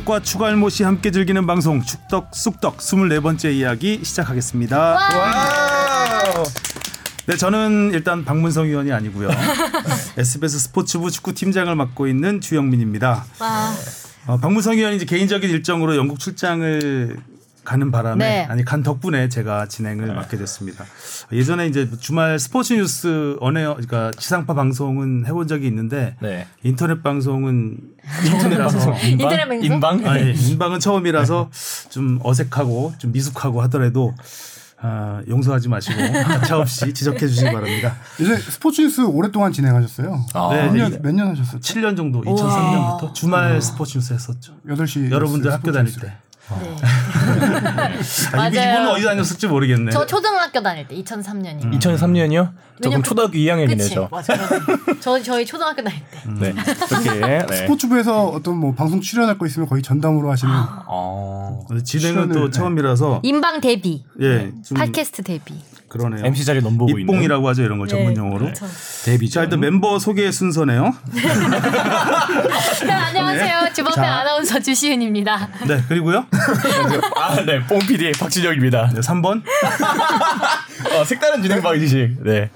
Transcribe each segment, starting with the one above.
축덕과 추갈모 씨 함께 즐기는 방송 축덕 쑥덕 24번째 이야기 시작하겠습니다. 네, 저는 일단 박문성 의원이 아니고요. SBS 스포츠부 축구팀장을 맡고 있는 주영민입니다. 와. 어, 박문성 의원이 이제 개인적인 일정으로 영국 출장을 가는 바람에 네. 아니 간 덕분에 제가 진행을 맡게 됐습니다. 예전에 이제 주말 스포츠 뉴스 언에어 그러니까 지상파 방송은 해본 적이 있는데 네. 인터넷 방송은 처음이라서 인터넷 방송? 인방? 아니, 인방은 처음이라서 좀 어색하고 좀 미숙하고 하더라도 아, 용서하지 마시고 가차 없이 지적해 주시기 바랍니다. 이제 스포츠 뉴스 오랫동안 진행하셨어요. 아. 네, 몇 네, 년, 이게- 몇년 하셨어요? 7년 정도 2003년부터 주말 스포츠 뉴스 했었죠. 8시. 여러분들 학교 다닐 때. 네. 아, 이분- 맞아요. 이분은 어디 다녔을지 모르겠네. 저 초등학교 다닐 때 2003년이요. 2003년이요? 저 그럼 왜냐면 초등학교 2학년이네 그치? 저. 맞아. 저 저희 초등학교 다닐 때. 네. 그렇게. 네. 스포츠부에서 어떤 뭐 방송 출연할 거 있으면 거의 전담으로 하시는. 어. 진행은 또 출연을- 처음이라서 인방 데뷔. 예, 좀 팟캐스트 데뷔. 그러네요. MC 자리 넘보고 있는. 입봉이라고 하죠 이런 걸 전문 네, 용어로. 그렇죠. 데뷔. 자 일단 멤버 소개 순서네요. 네, 안녕하세요. 주범대 아나운서 주시은입니다. 네 그리고요 아, 네. 뽕 PD의 박진혁입니다. 네, 3번 어, 색다른 진행 방식. 네.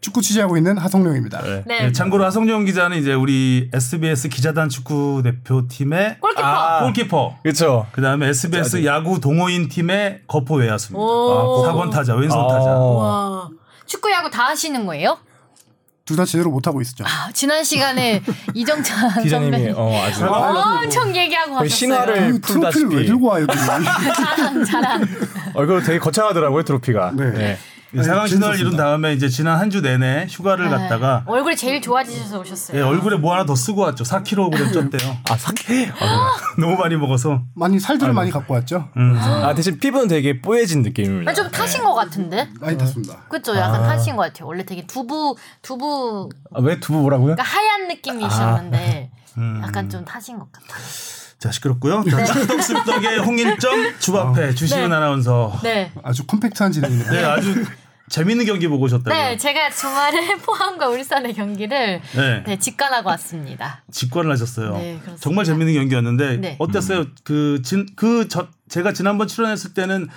축구 취재하고 있는 하성룡입니다. 네. 네. 네, 참고로 하성룡 기자는 이제 우리 SBS 기자단 축구 대표팀의 골키퍼. 아. 골키퍼. 그렇죠. 그다음에 SBS 야구 동호인 팀의 거포 외야수입니다. 오. 4번 타자, 왼손 아. 타자. 와. 축구 야구 다 하시는 거예요? 둘다 제대로 못 하고 있었죠. 아, 지난 시간에 이정찬 기자님이 어 아주 엄청 얘기하고 거의 가셨어요. 신화를 풀다시피. 왜 들고 와요? 자랑 자랑. 어, 이거 되게 거창하더라고요 트로피가. 네. 네. 네, 상황 신화를. 이룬 다음에 이제 지난 한 주 내내 휴가를 네. 갔다가 얼굴이 제일 좋아지셔서 오셨어요. 예, 얼굴에 뭐 하나 더 쓰고 왔죠. 4kg 쪘대요. 아 사케. 너무 많이 먹어서. 많이 살들을 많이 갖고 왔죠. 음. 아 대신 피부는 되게 뽀얘진 느낌입니다. 아, 좀 타신 것 같은데? 많이 탔습니다. 그쵸? 약간 타신 것 같아요. 원래 되게 두부, 두부, 아, 왜 두부 뭐라고요? 그러니까 하얀 느낌이셨는데, 음. 약간 좀 타신 것 같아요. 자 시끄럽고요. 자, 축덕슬덕의 홍일점 주바페 주시은 네. 아나운서. 네. 아주 컴팩트한 진행이네요. 네, 아주 재밌는 경기 보고 오셨다고요. 네, 제가 주말에 포항과 울산의 경기를 네. 네, 직관하고 왔습니다. 직관을 하셨어요. 네, 그렇습니다. 정말 재밌는 경기였는데 네. 어땠어요? 그진그 저 제가 지난번 출연했을 때는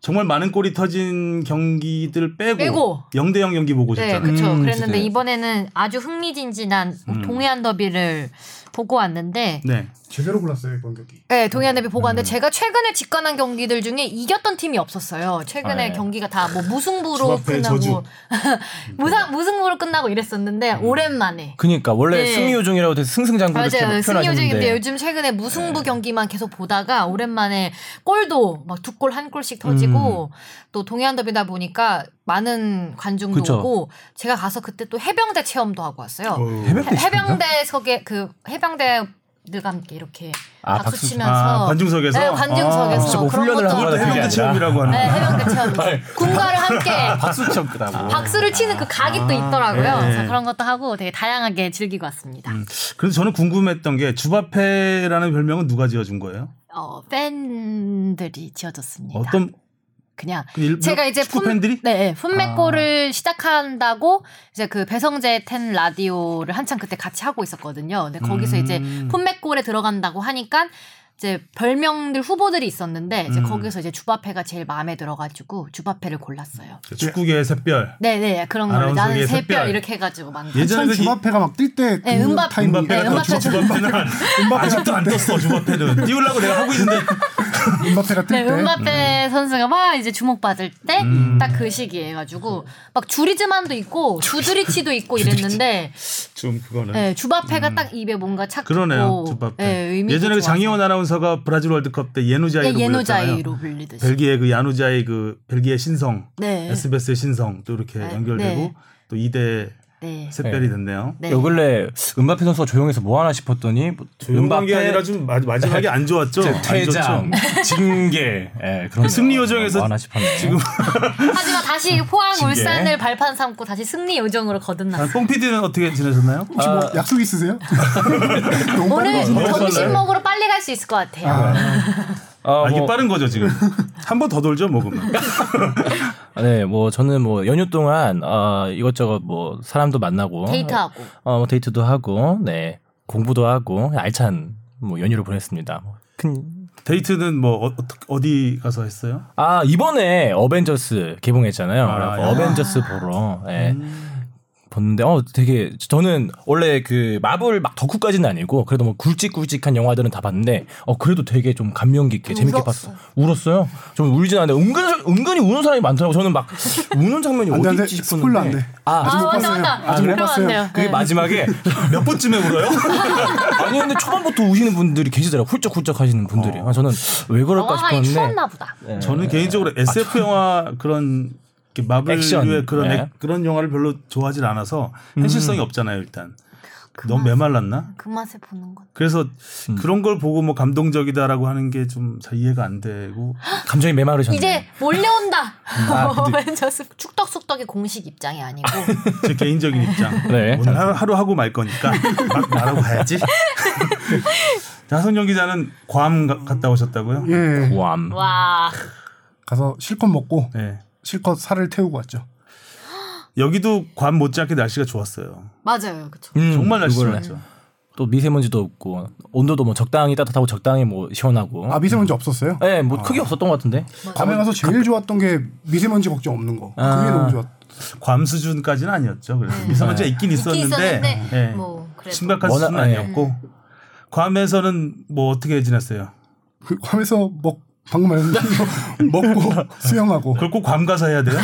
정말 많은 골이 터진 경기들 빼고, 빼고. 0대 0 경기 보고 네, 오셨잖아요. 그렇죠. 음, 그랬는데 네. 이번에는 아주 흥미진진한 동해안 더비를 보고 왔는데 네. 제대로 골랐어요 이번 경기. 네, 동해안 더비 보고 음. 왔는데 제가 최근에 직관한 경기들 중에 이겼던 팀이 없었어요. 최근에 아, 네. 경기가 다 뭐 무승부로 끝나고. 무상 무승부로 끝나고 이랬었는데 오랜만에 그니까 원래 네. 승리 요정이라고 해서 승승장구를 이렇게 맞아요. 승리요정인데 요즘 최근에 무승부 경기만 계속 보다가 오랜만에 골도 막 두 골 한 골씩 터지고 또 동해안 더비다 보니까 많은 관중도 그쵸. 오고 제가 가서 그때 또 해병대 체험도 하고 왔어요. 해병대 해- 해병대석에 그 해병대 들과 함께 이렇게 아, 박수, 박수 치면서 아, 관중석에서? 네, 관중석에서 진짜 뭐 그런 훈련을 것도 해병대. 체험이라고 하는. 네, 해병대 체험. 군가를 함께 박수 쳤다고. 박수를 치는 그 각이 또 있더라고요. 네. 그래서 그런 것도 하고 되게 다양하게 즐기고 왔습니다. 그래서 저는 궁금했던 게 주바페라는 별명은 누가 지어준 거예요? 어, 팬들이 지어졌습니다. 어떤 그냥 그 일- 제가 이제 품- 팬들이? 네, 품맥골을 시작한다고 이제 그 배성재 텐 라디오를 한창 그때 같이 하고 있었거든요. 근데 거기서 음. 이제 품맥골에 들어간다고 하니까 이제 별명들 후보들이 있었는데 이제 음. 거기서 이제 주바페가 제일 마음에 들어가지고 주바페를 골랐어요. 그 축구계의 샛별. 네, 네, 그런 아나운서계의 나는 샛별. 새별 이렇게 해가지고 만든. 예전에 주바페가 막 뛸때그 네, 음바- 타이밍. 음바페가 음바페가 음바페 또 주바페는 아직도 안 떴어 주바페는 띄우려고 내가 하고 있는데 음바페가 뛸 네, 때. 음바페 선수가 막 이제 주목받을 때 딱 그 시기에 해가지고 막 주리즈만도 있고 주드리치도 있고 이랬는데 좀 그거는 네, 주바페가 딱 입에 뭔가 착 그러네요 주바페. 네, 예전에 그. 장희원 아나운서가 브라질 월드컵 때 예누자이로 네, 불렸잖아요. 예노자이로 불리듯이. 벨기에 그 야누자이 그 벨기에 신성, 네. SBS의 신성 또 이렇게 네, 연결되고 네. 또 2대 네. 샛별이 됐네요. 네. 요 근래 은바페 선수가 조용해서 뭐 하나 싶었더니 뭐 조용한 게 아니라 좀 마, 마지막에 안 좋았죠. 안 퇴장. 징계, 예, 그런 승리 요정에서 뭐 하나 싶었네. 지금 하지만 다시 포항 징계. 울산을 발판 삼고 다시 승리 요정으로 거듭났어요. 뽕 PD는 어떻게 지내셨나요? 혹시 뭐 약속 있으세요? 오늘. 점심 먹으러 빨리 갈 수 있을 것 같아요. 아, 아, 이게 뭐, 빠른 거죠 지금. 한 번 더 돌죠 먹으면. 네, 뭐 저는 뭐 연휴 동안 어, 이것저것 뭐 사람도 만나고 데이트하고. 어, 뭐 데이트도 하고, 네 공부도 하고 알찬 뭐 연휴를 보냈습니다. 뭐큰 데이트는 뭐 어, 어디 가서 했어요? 아 이번에 어벤져스 개봉했잖아요. 아. 어벤져스 보러 예, 음. 봤는데 어 되게 저는 원래 그 마블 막 덕후까지는 아니고 그래도 뭐 굵직굵직한 영화들은 다 봤는데 어 그래도 되게 좀 감명 깊게 재밌게 울었어. 봤어. 울었어요. 좀 울진 않는데 은근 은근히 우는 사람이 많더라고. 저는 막 우는 장면이 어디 돼. 있지 싶었는데 스포일러 안 돼. 아, 아, 못 맞다, 봤어요. 맞다. 아직 못 그러면 안 봤어요. 그게 네. 마지막에 몇 번쯤에 울어요? 아니 근데 초반부터 우시는 분들이 계시더라고. 훌쩍훌쩍 하시는 분들이. 아, 저는 왜 그럴까 영화관이 싶었는데 추웠나 보다. 예. 저는 개인적으로 SF 영화 그런 마블류의 액션. 그런 네. 액- 그런 영화를 별로 좋아하진 않아서 현실성이 없잖아요 일단. 너무 메말랐나? 그 맛에 보는 건. 그래서 그런 걸 보고 뭐 감동적이다라고 하는 게 좀 잘 이해가 안 되고 감정이 메마르셨네. 이제 몰려온다. 아, 근데- 어벤져스 축덕숙덕의 공식 입장이 아니고 제 개인적인 입장. 네. 오늘 하루, 하루 하고 말 거니까 막 말하고 가야지. 하성영 기자는 괌 가- 갔다 오셨다고요? 예. 괌. 와 가서 실컷 먹고 네. 실컷 살을 태우고 왔죠. 여기도 괌 못지않게 날씨가 좋았어요. 맞아요, 그렇죠. 음, 정말 날씨 그거를 좋았죠. 또 미세먼지도 없고 온도도 뭐 적당히 따뜻하고 적당히 뭐 시원하고. 아 미세먼지 없었어요? 네, 뭐 크게 없었던 것 같은데. 밤에 가서 제일 좋았던 게 미세먼지 걱정 없는 거. 그게 아. 너무 좋았. 괌 수준까지는 아니었죠. 그래서 미세먼지가 있긴 있었는데, 있었는데 예. 뭐 그래도 심각한 워낙- 수준은 예. 아니었고 괌에서는 뭐 어떻게 지냈어요? 그 괌에서 먹 방금 말한 대로 먹고 수영하고 그걸 꼭 괌 가서 해야 돼요?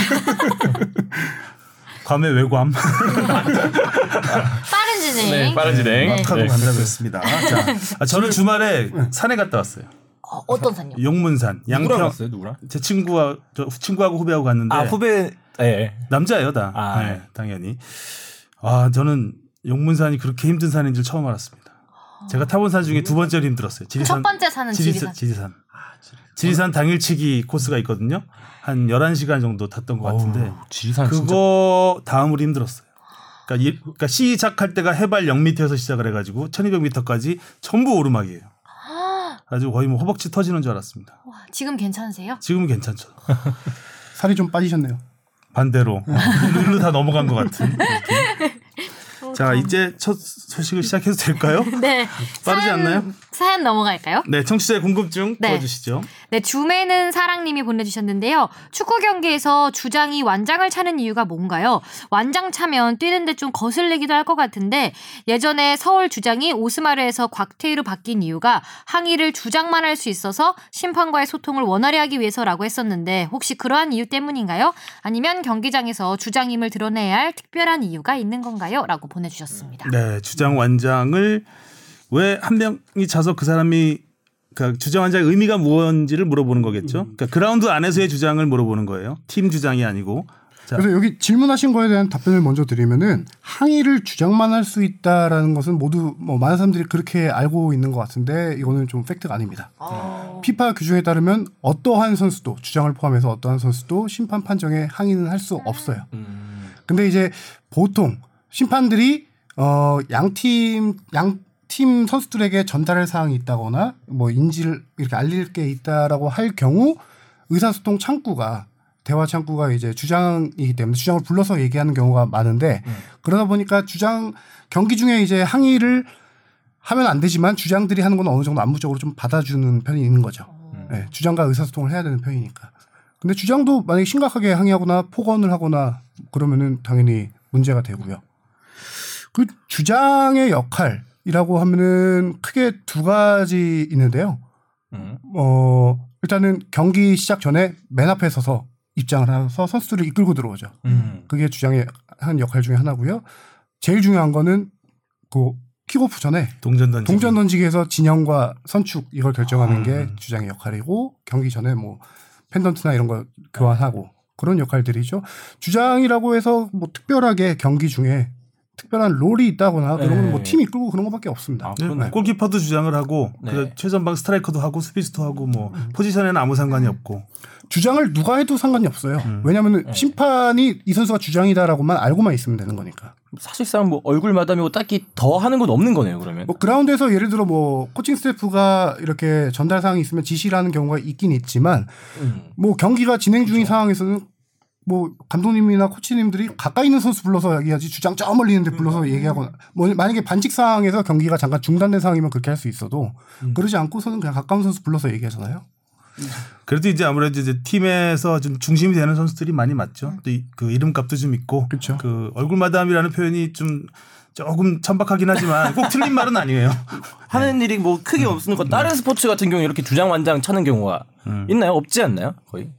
괌의 외괌 빠른 진행. 네, 빠른 진행. 네. 하고 간다고 했습니다. 자, 아, 저는 주말에 산에 갔다 왔어요. 어, 어떤 산요? 용문산 양평 갔어요? 누구랑? 제 친구와 저 친구하고 후배하고 갔는데 아 후배. 예. 남자예요 다. 아, 네, 네. 당연히. 아 저는 용문산이 그렇게 힘든 산인 줄 처음 알았습니다. 제가 타본 산 중에 두 번째로 힘들었어요. 지리산. 첫 번째 산은 지리산. 지리산. 지리산. 지리산 당일치기 코스가 있거든요. 한 11시간 정도 탔던 것 같은데 어우, 지리산 진짜. 그거 다음으로 힘들었어요. 그러니까, 이- 그러니까 시작할 때가 해발 0m에서 시작을 해가지고 1200m까지 전부 오르막이에요. 아주 거의 뭐 허벅지 터지는 줄 알았습니다. 와, 지금 괜찮으세요? 지금은 괜찮죠. 살이 좀 빠지셨네요. 반대로 일로, 일로 다 넘어간 것 같은. 느낌. 자 이제 첫 소식을 시작해도 될까요? 네. 빠르지 않나요? 사연 넘어갈까요? 네, 청취자의 궁금증 네. 풀어주시죠. 네, 줌에는 사랑님이 보내주셨는데요. 축구 경기에서 주장이 완장을 차는 이유가 뭔가요? 완장 차면 뛰는데 좀 거슬리기도 할 것 같은데 예전에 서울 주장이 오스마르에서 곽태희로 바뀐 이유가 항의를 주장만 할 수 있어서 심판과의 소통을 원활히 하기 위해서라고 했었는데 혹시 그러한 이유 때문인가요? 아니면 경기장에서 주장임을 드러내야 할 특별한 이유가 있는 건가요? 라고 보내주셨습니다. 네, 주장 완장을 왜 한 명이 차서 그 사람이 그러니까 주장 완장의 의미가 무엇인지를 물어보는 거겠죠. 그러니까 그라운드 안에서의 주장을 물어보는 거예요. 팀 주장이 아니고. 자, 그래서 여기 질문하신 거에 대한 답변을 먼저 드리면은 항의를 주장만 할 수 있다라는 것은 모두 뭐 많은 사람들이 그렇게 알고 있는 것 같은데 이거는 좀 팩트가 아닙니다. 어... 피파 규정에 따르면 어떠한 선수도 주장을 포함해서 어떠한 선수도 심판 판정에 항의는 할 수 없어요. 근데 이제 보통 심판들이 어 양 팀 양 팀 선수들에게 전달할 사항이 있다거나 뭐 인지를 이렇게 알릴 게 있다라고 할 경우 의사소통 창구가 대화 창구가 이제 주장이기 때문에 주장을 불러서 얘기하는 경우가 많은데 그러다 보니까 주장 경기 중에 이제 항의를 하면 안 되지만 주장들이 하는 건 어느 정도 안무적으로 좀 받아주는 편이 있는 거죠. 네, 주장과 의사소통을 해야 되는 편이니까. 근데 주장도 만약에 심각하게 항의하거나 폭언을 하거나 그러면은 당연히 문제가 되고요. 그 주장의 역할 이라고 하면은 크게 두 가지 있는데요. 음. 어, 일단은 경기 시작 전에 맨 앞에 서서 입장을 해서 선수들을 이끌고 들어오죠. 음. 그게 주장의 한 역할 중에 하나고요. 제일 중요한 거는 그 킥오프 전에 동전 던지기. 동전 던지기에서 진영과 선축 이걸 결정하는 게 음. 주장의 역할이고 경기 전에 뭐 펜던트나 이런 거 교환하고 그런 역할들이죠. 주장이라고 해서 뭐 특별하게 경기 중에 특별한 롤이 있다거나 그런 건뭐 네. 팀 이 끌고 그런 것밖에 없습니다. 아, 네. 골키퍼도 주장을 하고 네. 그 최전방 스트라이커도 하고 수비수도 하고 뭐 포지션에는 아무 상관이 없고 주장을 누가 해도 상관이 없어요. 왜냐하면 심판이 이 선수가 주장이다라고만 알고만 있으면 되는 거니까. 사실상 뭐 얼굴 마담이고 딱히 더 하는 건 없는 거네요. 그러면. 뭐 그라운드에서 예를 들어 뭐 코칭 스태프가 이렇게 전달 사항이 있으면 지시를 하는 경우가 있긴 있지만 음. 뭐 경기가 진행 중인 상황에서는 뭐 감독님이나 코치님들이 가까이 있는 선수 불러서 얘기하지 주장 저 멀리 있는데 불러서 얘기하거나 뭐 만약에 반칙 상황에서 경기가 잠깐 중단된 상황이면 그렇게 할 수 있어도 그러지 않고서는 그냥 가까운 선수 불러서 얘기하잖아요. 그래도 이제 아무래도 이제 팀에서 좀 중심이 되는 선수들이 많이 맞죠. 또 그 이름값도 좀 있고 그쵸. 그 얼굴 마담이라는 표현이 좀 조금 천박하긴 하지만 꼭 틀린 말은 아니에요. 하는 일이 뭐 크게 없는 거 다른 스포츠 같은 경우 이렇게 주장 완장 차는 경우가 있나요? 없지 않나요? 거의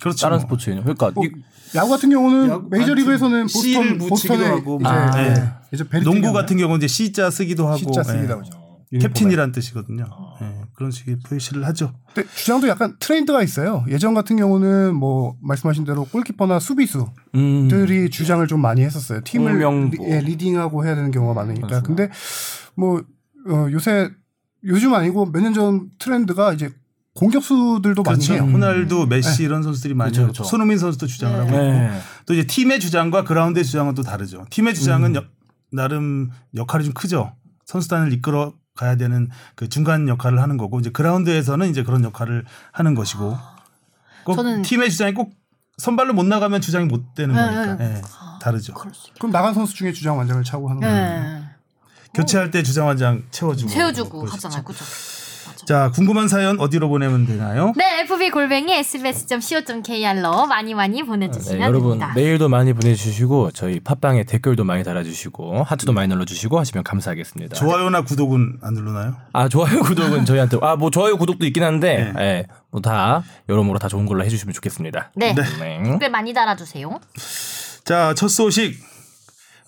그렇죠. 다른 뭐. 스포츠에는 그러니까 뭐 이- 야구 같은 경우는 야구 메이저리그에서는 C를 보스턴 보스턴에 하고 이제, 뭐. 아. 예. 이제 베리 농구. 같은 경우는 이제 C자 쓰기도 하고 C자 쓰기도 예. 하죠. 캡틴이란 뜻이거든요. 예. 그런 식의 표시를 하죠. 근데 주장도 약간 트렌드가 있어요. 예전 같은 경우는 뭐 말씀하신 대로 골키퍼나 수비수 음. 들이 주장을 좀 많이 했었어요. 팀을. 리, 예, leading하고 해야 되는 경우가 많으니까. 근데 뭐 어, 요새 요즘 아니고 몇 년 전 트렌드가 이제 공격수들도 그렇죠. 많이 해요. 호날두, 메시 이런 선수들이 많이 그렇죠, 그렇죠. 손흥민 선수도 주장을 하고 있고 네. 또 이제 팀의 주장과 그라운드의 주장은 또 다르죠. 팀의 주장은 여- 나름 역할이 좀 크죠. 선수단을 이끌어 가야 되는 그 중간 역할을 하는 거고 이제 그라운드에서는 이제 그런 역할을 하는 것이고 꼭 저는- 팀의 주장이 꼭 선발로 못 나가면 주장이 못 되는 네, 거니까 네. 예, 다르죠. 그럼 나간 선수 중에 주장 완장을 차고 하는 거예요. 네. 교체할 때 주장 한장 채워주고 채워주고. 하잖아요. 그죠? 자 궁금한 사연 어디로 보내면 되나요? 네, fb 골뱅이 sbs.co.kr로 많이 많이 보내주시면 네, 여러분 됩니다. 메일도 많이 보내주시고 저희 팟빵에 댓글도 많이 달아주시고 하트도 많이 눌러주시고 하시면 감사하겠습니다. 좋아요나 구독은 안 누르나요? 아 좋아요 구독은 저희한테 아 뭐 좋아요 구독도 있긴 한데 네. 예, 뭐다 여러모로 다 좋은 걸로 해주시면 좋겠습니다. 네. 네. 댓글 많이 달아주세요. 자, 첫 소식.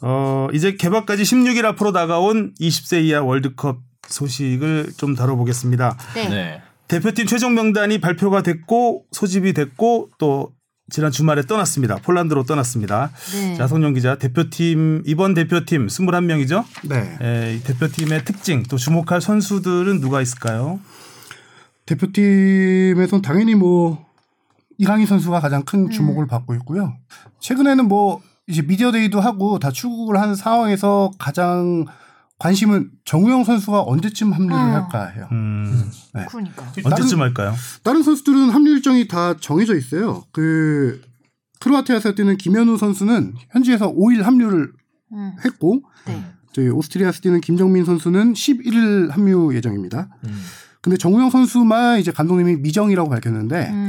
어, 이제 개막까지 16일 앞으로 다가온 20세 이하 월드컵 소식을 좀 다뤄보겠습니다. 네. 네. 대표팀 최종 명단이 발표가 됐고 소집이 됐고 또 지난 주말에 떠났습니다. 폴란드로 떠났습니다. 네. 자, 성룡 기자, 대표팀 이번 대표팀 21명이죠? 네. 에, 이 대표팀의 특징 또 주목할 선수들은 누가 있을까요? 대표팀에선 당연히 뭐 이강인 선수가 가장 큰 주목을 받고 있고요. 최근에는 뭐 이제 미디어데이도 하고 다 출국을 한 상황에서 가장 관심은 정우영 선수가 언제쯤 합류를 음. 할까 해요. 음, 그러니까. 언제쯤 할까요? 다른 선수들은 합류 일정이 다 정해져 있어요. 그 크로아티아에서 뛰는 김현우 선수는 현지에서 5일 합류를 음. 했고 네. 저희 오스트리아에서 뛰는 김정민 선수는 11일 합류 예정입니다. 음. 근데 정우영 선수만 이제 감독님이 미정이라고 밝혔는데 음.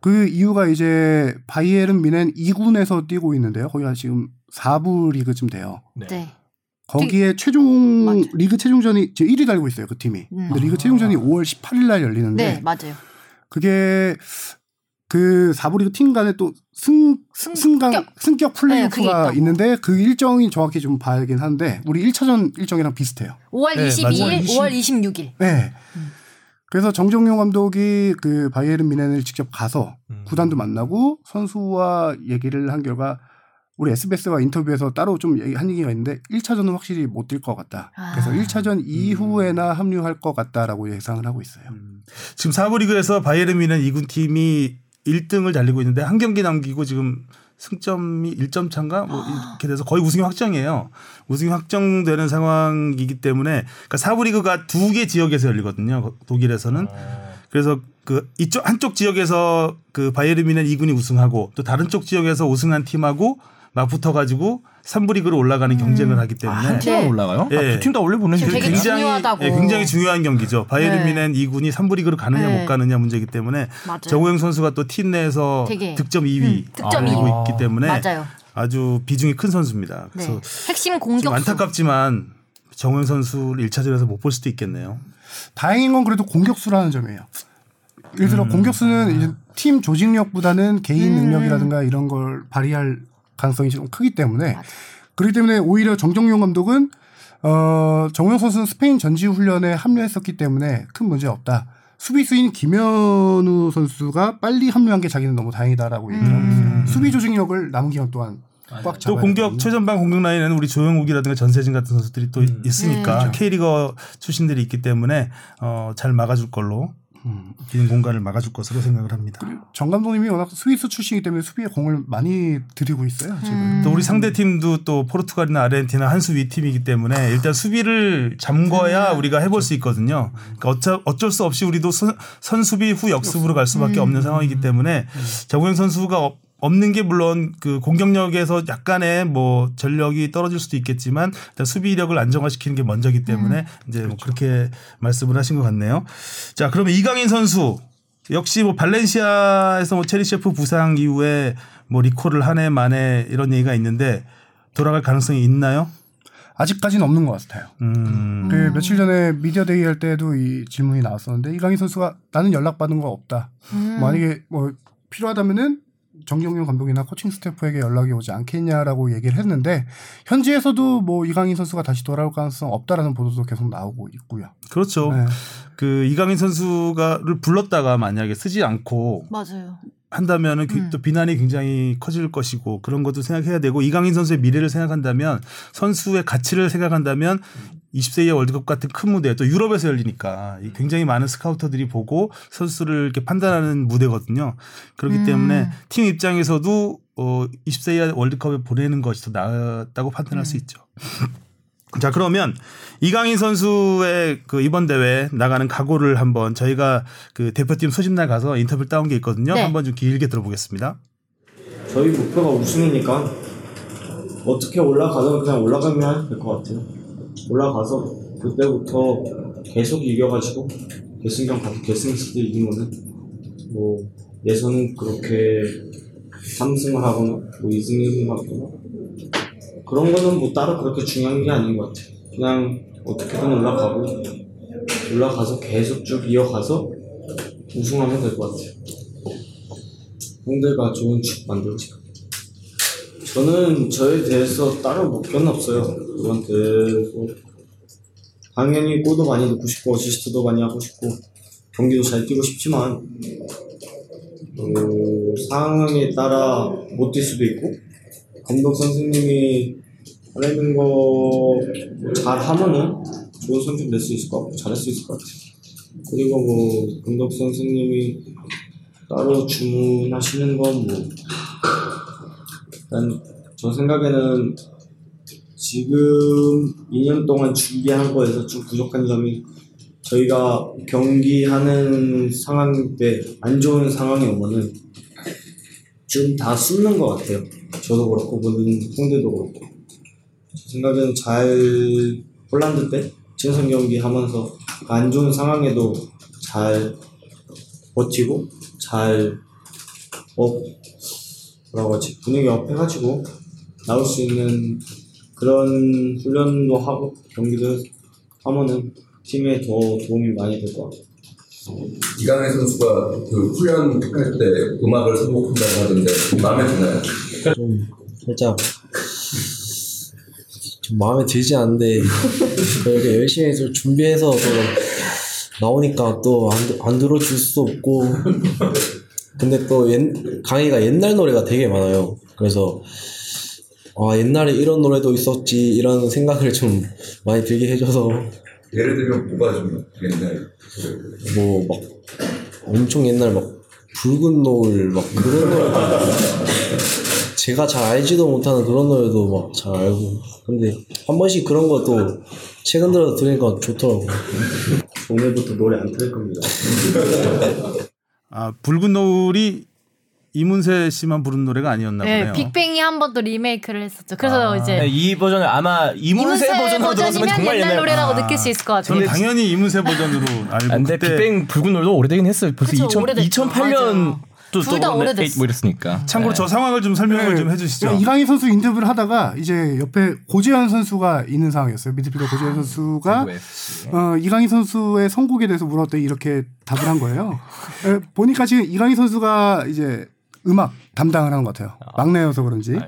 그 이유가 이제 바이에른 미넨 2군에서 뛰고 있는데요. 거기가 지금 4부 리그쯤 돼요. 네. 네. 거기에 최종 맞아. 리그 최종전이 지금 1위 달고 있어요. 그 팀이. 음. 근데 리그 최종전이 5월 18일 날 열리는데 네, 맞아요. 그게 그 4부 리그 팀 간에 또 승, 승격. 승강, 승격 네, 그게 플레이오프가 있다고. 있는데 그 일정이 정확히 좀 봐야긴 하는데 우리 1차전 일정이랑 비슷해요. 5월 네, 22일, 맞아요. 5월 26일. 네. 그래서 정정용 감독이 그 바이에른 미넨을 직접 가서 음. 구단도 만나고 선수와 얘기를 한 결과 우리 SBS와 인터뷰에서 따로 좀 한 얘기가 있는데 1차전은 확실히 못 뛸 것 같다. 그래서 아. 1차전 이후에나 합류할 것 같다라고 예상을 하고 있어요. 지금 4부 리그에서 바이에른 미넨 2군 팀이 1등을 달리고 있는데 한 경기 남기고 지금 승점이 1점 차인가 뭐 이렇게 돼서 거의 우승이 확정이에요. 우승이 확정되는 상황이기 때문에 그러니까 4부 리그가 두 개 지역에서 열리거든요. 독일에서는. 그래서 그 이쪽 한쪽 지역에서 그 바이에른 미넨 2군이 우승하고 또 다른 쪽 지역에서 우승한 팀하고 맞붙어 가지고 3부 리그로 올라가는 경쟁을 하기 아, 때문에 한 팀만 네. 올라가요? 예. 아, 두팀 다 원래. 되게 굉장히 중요하다고. 예, 굉장히 중요한 경기죠. 바이에른 네. 미넨 2군이 3부 리그로 가느냐 네. 못 가느냐 문제이기 때문에 맞아요. 정우영 선수가 또 팀 내에서 되게. 득점 2위 음, 득점 그리고 2위. 있기 때문에 맞아요. 아주 비중이 큰 선수입니다. 그래서 네. 핵심 좀 공격수. 안타깝지만 정우영 선수를 1차전에서 못 볼 수도 있겠네요. 다행인 건 그래도 공격수라는 점이에요. 예를 들어 공격수는 이제 팀 조직력보다는 개인 음. 능력이라든가 이런 걸 발휘할 가능성이 좀 크기 때문에 그렇기 때문에 오히려 정정용 감독은 어, 정우영 선수는 스페인 전지 훈련에 합류했었기 때문에 큰 문제 없다. 수비수인 김현우 선수가 빨리 합류한 게 자기는 너무 다행이다라고 얘기를 하고 있어요. 수비 조직력을 남은 기간 동안 꽉 잡아야 또 공격 되거든요. 최전방 공격 라인에는 우리 조영욱이라든가 전세진 같은 선수들이 또 음. 있으니까 네. K리거 출신들이 있기 때문에 어, 잘 막아줄 걸로 음. 빈 공간을 막아줄 것으로 생각을 합니다. 정 감독님이 워낙 스위스 출신이기 때문에 수비에 공을 많이 들이고 있어요. 지금. 음. 또 우리 상대 팀도 또 포르투갈이나 아르헨티나 한 수 위 팀이기 때문에 일단 수비를 잠궈야 음. 우리가 해볼 수 있거든요. 그러니까 어차, 어쩔 수 없이 우리도 선, 선수비 후 역습으로 갈 수밖에 음. 없는 상황이기 때문에 정우영 선수가 어- 없는 게 물론 그 공격력에서 약간의 뭐 전력이 떨어질 수도 있겠지만 일단 수비력을 안정화시키는 게 먼저기 때문에 이제 뭐 그렇게 말씀을 하신 것 같네요. 자, 그러면 이강인 선수 역시 뭐 발렌시아에서 뭐 체리셰프 부상 이후에 뭐 리콜을 한 해 만에 이런 얘기가 있는데 돌아갈 가능성이 있나요? 아직까지는 없는 것 같아요. 음. 그 며칠 전에 미디어데이 할 때도 이 질문이 나왔었는데 이강인 선수가 나는 연락받은 거 없다. 음. 만약에 뭐 필요하다면은 정정용 감독이나 코칭 스태프에게 연락이 오지 않겠냐라고 얘기를 했는데 현지에서도 뭐 이강인 선수가 다시 돌아올 가능성 없다라는 보도도 계속 나오고 있고요. 그렇죠. 네. 그 이강인 선수가를 불렀다가 만약에 쓰지 않고 맞아요. 한다면은 그 음. 또 비난이 굉장히 커질 것이고 그런 것도 생각해야 되고 이강인 선수의 미래를 생각한다면 선수의 가치를 생각한다면 20세 이하 월드컵 같은 큰 무대 또 유럽에서 열리니까 이 굉장히 많은 스카우터들이 보고 선수를 이렇게 판단하는 무대거든요. 그렇기 음. 때문에 팀 입장에서도 어 20세 이하 월드컵에 보내는 것이 더 나았다고 판단할 수 있죠. 자 그러면 이강인 선수의 그 이번 대회 나가는 각오를 한번 저희가 그 대표팀 소집날 가서 인터뷰를 따온 게 있거든요. 네. 한번 좀 길게 들어보겠습니다. 저희 목표가 우승이니까 어떻게 올라가든 그냥 올라가면 될 것 같아요. 올라가서 그때부터 계속 이겨가지고 결승전 가서 결승에서 이기면은 뭐 예선은 그렇게 3승을 하거나 뭐 2승 1승 하거나 그런 거는 뭐 따로 그렇게 중요한 게 아닌 것 같아요. 그냥 어떻게든 올라가고 올라가서 계속 쭉 이어가서 우승하면 될 것 같아요. 형들과 좋은 축 만들지. 저는 저에 대해서 다른 목표는 없어요. 이번 대회에서 당연히 골도 많이 넣고 싶고 어시스트도 많이 하고 싶고 경기도 잘 뛰고 싶지만 어, 상황에 따라 못 뛸 수도 있고 감독 선생님이 하라는 거 잘하면은 좋은 성적 낼 수 있을 것 같고 잘할 수 있을 것 같아요. 그리고 뭐 감독 선생님이 따로 주문하시는 건 뭐 일단 저 생각에는 지금 2년 동안 준비한 거에서 좀 부족한 점이 저희가 경기하는 상황 때 안 좋은 상황이 오면은 좀 다 숨는 것 같아요. 저도 그렇고 모든 형들도 그렇고 제 생각에는 잘 폴란드 때 친선 경기 하면서 안 좋은 상황에도 잘 버티고 잘 어, 뭐라고 하지 분위기 업해가지고 나올 수 있는 그런 훈련도 하고 경기도 하면은 팀에 더 도움이 많이 될 것 같아요. 이강인 선수가 그 훈련 할 때 음악을 선곡한다고 하던데 마음에 드나요? 좀 살짝 좀 마음에 들지 않는데 그렇게 열심히 해서 준비해서 또 나오니까 또안 안 들어줄 수도 없고 근데 또 옛, 강희가 옛날 노래가 되게 많아요 그래서 아 옛날에 이런 노래도 있었지 이런 생각을 좀 많이 들게 해줘서 예를 들면 뭐가 좀 옛날 뭐 막 엄청 옛날 막 붉은 노을 막 그런 노래도 제가 잘 알지도 못하는 그런 노래도 막 잘 알고. 근데 한 번씩 그런 것도 최근 들어 들으니까 좋더라고 오늘부터 노래 안 틀 겁니다. 아 붉은 노을이 이문세 씨만 부른 노래가 아니었나 네, 보네요. 빅뱅이 한 번 또 리메이크를 했었죠. 그래서 아. 이제 네, 이 버전을 아마 이문세, 버전으로 들었으면 정말 옛날 옛날 노래라고 아. 느낄 수 있을 것 같아요. 저는 당연히 이문세 버전으로 알고 아, 근데 그때 빅뱅 붉은 노을도 오래되긴 했어요. 벌써 그쵸, 2000, 오래됐죠. 2008년 또 둘다 오래됐어. 뭐 이랬으니까. 참고로 저 상황을 좀 설명을 네. 좀 해주시죠. 이강인 선수 인터뷰를 하다가 이제 옆에 고재현 선수가 있는 상황이었어요. 미드필더 고재현 선수가 네. 어, 이강인 선수의 선곡에 대해서 물었더니 이렇게 답을 한 거예요. 에, 보니까 지금 이강인 선수가 이제 음악 담당을 하는 것 같아요. 막내여서 그런지.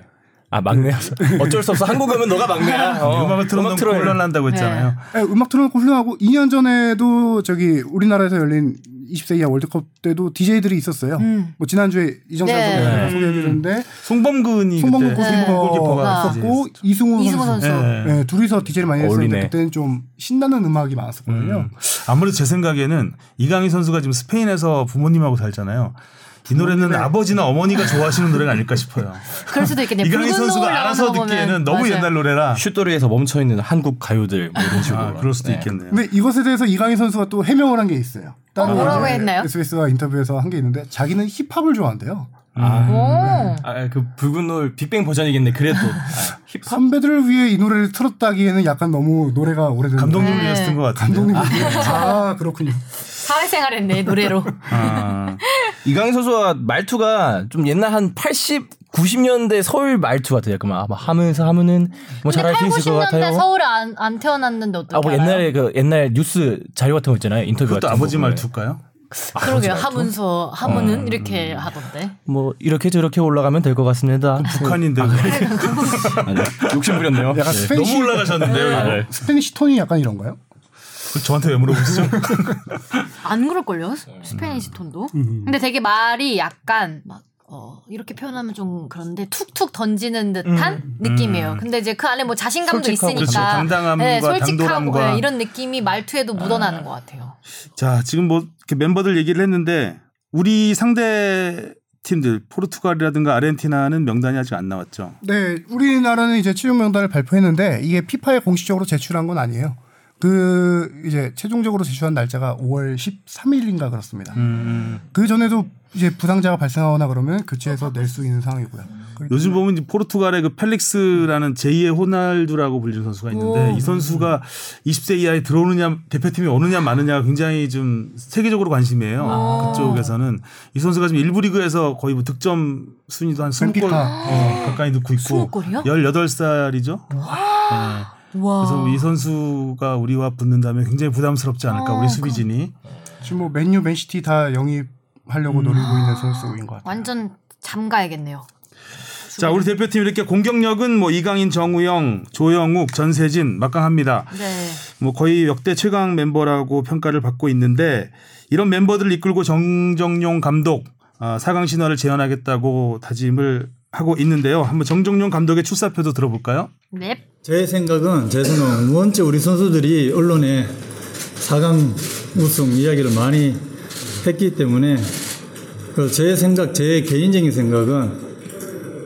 아 막내여서 어쩔 수 없어. 한국 음은 너가 막내야. 어, 음악을 틀어놓고. 곤란한다고 했잖아요. 에, 음악 틀어놓고 훌륭하고 2년 전에도 저기 우리나라에서 열린 20세 이하 월드컵 때도 DJ들이 있었어요. 음. 뭐 지난주에 이정찬 네. 선수가 네. 송해해드렸는데 송범근이 송범근 그때 네. 골키퍼가 있었고 이승우, 선수. 선수. 네. 네, 둘이서 DJ를 많이 했었는데. 그때는 좀 신나는 음악이 많았었거든요. 음. 아무래도 제 생각에는 이강인 선수가 지금 스페인에서 부모님하고 살잖아요. 이 노래는 아버지나 어머니가 좋아하시는 노래가 아닐까 싶어요. 그럴 수도 있겠네요. 이강인 선수가 알아서 듣기에는 너무 맞아요. 옛날 노래라. 슛도리에서 멈춰 있는 한국 가요들 뭐 이런 식으로. 아, 그럴 수도 네. 있겠네요. 근데 이것에 대해서 이강인 선수가 또 해명을 한 게 있어요. 따로 어, 뭐라고 이제 했나요? SBS가 인터뷰에서 한 게 있는데 자기는 힙합을 좋아한대요. 오. 아, 그 붉은 노을 빅뱅 버전이겠네. 그래도 아, 힙합 선배들을 위해 이 노래를 틀었다기에는 약간 너무 노래가 오래된 감독님을 네. 위해서 뜬것 같은데. 감독님 아 그렇군요. 사회생활 했네, 노래로. 아, 이강인 선수가 말투가 좀 옛날 한 80, 90년대 서울 말투 같아요. 약간 막 하면서 하면은 뭐 잘할 수 8, 있을 것 90년대 같아요. 서울에 안, 안 태어났는데 어떻게 아, 뭐 알아요? 옛날에 그 옛날 뉴스 자료 같은 거 있잖아요. 인터뷰 그것도 같은 아버지 거. 말투일까요? 그러게요. 하면서 하면은 어. 이렇게 하던데. 뭐 이렇게 저렇게 올라가면 될 것 같습니다. 북한인데 욕심 부렸네요. 약간 네. Spanish 너무 올라가셨는데요. 아, 이거. 네. Spanish 톤이 약간 이런가요? 그 저한테 왜 물어보시죠? 안 그럴걸요? Spanish 톤도. 근데 되게 말이 약간 막 어, 이렇게 표현하면 좀 그런데 툭툭 던지는 듯한 느낌이에요. 근데 이제 그 안에 뭐 자신감도 솔직하고 있으니까. 그렇죠. 당당함과 네, 솔직하고 당돌함과. 네, 이런 느낌이 말투에도 묻어나는 것 같아요. 자, 지금 뭐 이렇게 멤버들 얘기를 했는데 우리 상대 팀들 포르투갈이라든가 아르헨티나는 명단이 아직 안 나왔죠. 네, 우리나라는 이제 최종 명단을 발표했는데 이게 피파에 공식적으로 제출한 건 아니에요. 그 이제 최종적으로 제출한 날짜가 5월 13일인가 그렇습니다. 음. 그 전에도 이제 부상자가 발생하거나 그러면 교체해서 낼 수 있는 상황이고요. 요즘 보면 이제 포르투갈의 그 펠릭스라는 제2의 호날두라고 불리는 선수가 있는데 오. 이 선수가 20세 이하에 들어오느냐 대표팀이 오느냐 마느냐가 굉장히 좀 세계적으로 관심이에요. 오. 그쪽에서는 이 선수가 지금 일부 리그에서 거의 뭐 득점 순위도 한 20골 팬피파. 어, 가까이 넣고 있고 20골이요? 18살이죠. 와. 그래서 이 선수가 우리와 붙는다면 굉장히 부담스럽지 않을까 어, 우리 수비진이. 지금 뭐 맨유, 맨시티 다 영입하려고 노리고 있는 선수인 것 같아요. 완전 잠가야겠네요. 자, 우리 대표팀 이렇게 공격력은 뭐 이강인, 정우영, 조영욱, 전세진 막강합니다. 네. 뭐 거의 역대 최강 멤버라고 평가를 받고 있는데 이런 멤버들을 이끌고 정정용 감독 아, 4강 신화를 재현하겠다고 다짐을 하고 있는데요. 한번 정정용 감독의 출사표도 들어볼까요? 넵. 제 생각은 제 생각은 원체 우리 선수들이 언론에 4강 우승 이야기를 많이 했기 때문에 그 제 생각, 제 개인적인 생각은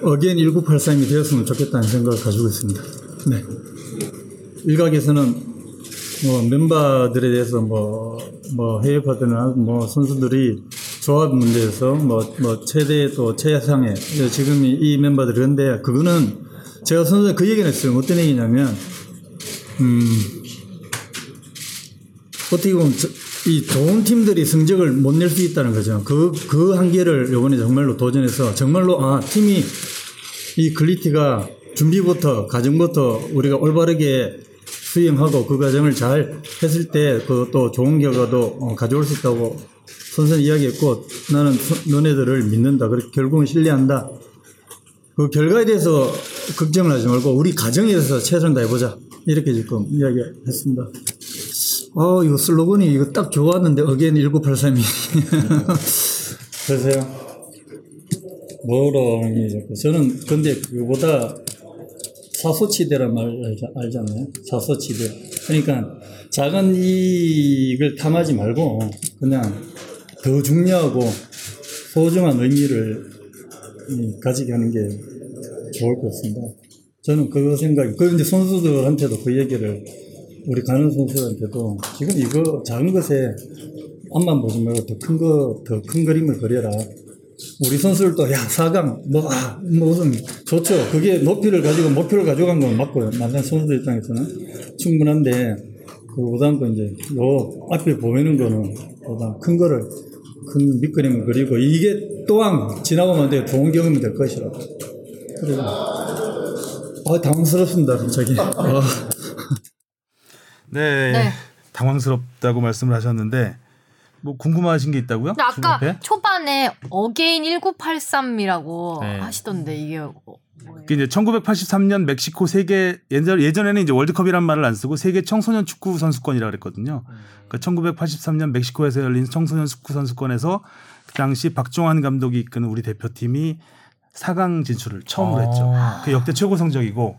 again 1983이 되었으면 좋겠다는 생각을 가지고 있습니다. 네. 일각에서는 뭐 멤버들에 대해서 뭐, 뭐 해외 파트너나 뭐 선수들이 조합 문제에서 뭐, 뭐 최대 또 최상의 지금 이, 이 멤버들 그런데 그거는 제가 선수 그 얘기는 했어요. 어떤 얘기냐면 음 어떻게 보면 저- 이 좋은 팀들이 성적을 못 낼 수 있다는 거죠. 그, 그 한계를 요번에 정말로 도전해서 정말로 아, 팀이 이 글리티가 준비부터 가정부터 우리가 올바르게 수행하고 그 과정을 잘 했을 때그또 좋은 결과도 어, 가져올 수 있다고 선생님 이야기했고 나는 서- 너네들을 믿는다. 그렇게 결국은 신뢰한다. 그 결과에 대해서 걱정을 하지 말고 우리 가정에 대해서 최선을 다해보자. 이렇게 지금 이야기했습니다. 어, 이거 슬로건이 이거 딱 좋았는데 어게인 1983이. 그러세요? 뭐라 하는 게 자꾸. 저는 근데 그보다 사소치대란 말 알잖아요. 사소치대. 그러니까 작은 이익을 탐하지 말고 그냥 더 중요하고 소중한 의미를 음, 가지게 하는 게 좋을 것 같습니다. 저는 그 생각이, 그 이제 선수들한테도 그 얘기를 우리 가는 선수들한테도 지금 이거 작은 것에 앞만 보지 말고 더 큰 거, 더 큰 그림을 그려라. 우리 선수들도 야, 4강, 뭐, 아, 뭐, 우승, 좋죠. 그게 높이를 가지고 목표를 가져간 건 맞고요. 만난 선수들 입장에서는 충분한데, 그보다는 또 이제, 요 앞에 보이는 거는 보다 큰 거를, 큰 밑그림을 그리고 이게 또한 지나가면 돼 좋은 경험이 될 것이라. 그래서, 아, 당황스럽습니다, 갑자기. 아. 네. 네. 당황스럽다고 말씀을 하셨는데 뭐 궁금하신 게 있다고요? 근데 아까 주변에? 초반에 again 1983이라고 네. 하시던데 이게 어, 뭐예요? 그 이제 1983년 멕시코 세계 예전 예전에는 이제 월드컵이란 말을 안 쓰고 세계 청소년 축구 선수권이라 그랬거든요. 그러니까 1983년 멕시코에서 열린 청소년 축구 선수권에서 그 당시 박종환 감독이 이끄는 우리 대표팀이 4강 진출을 처음으로 아. 했죠. 그 역대 최고 성적이고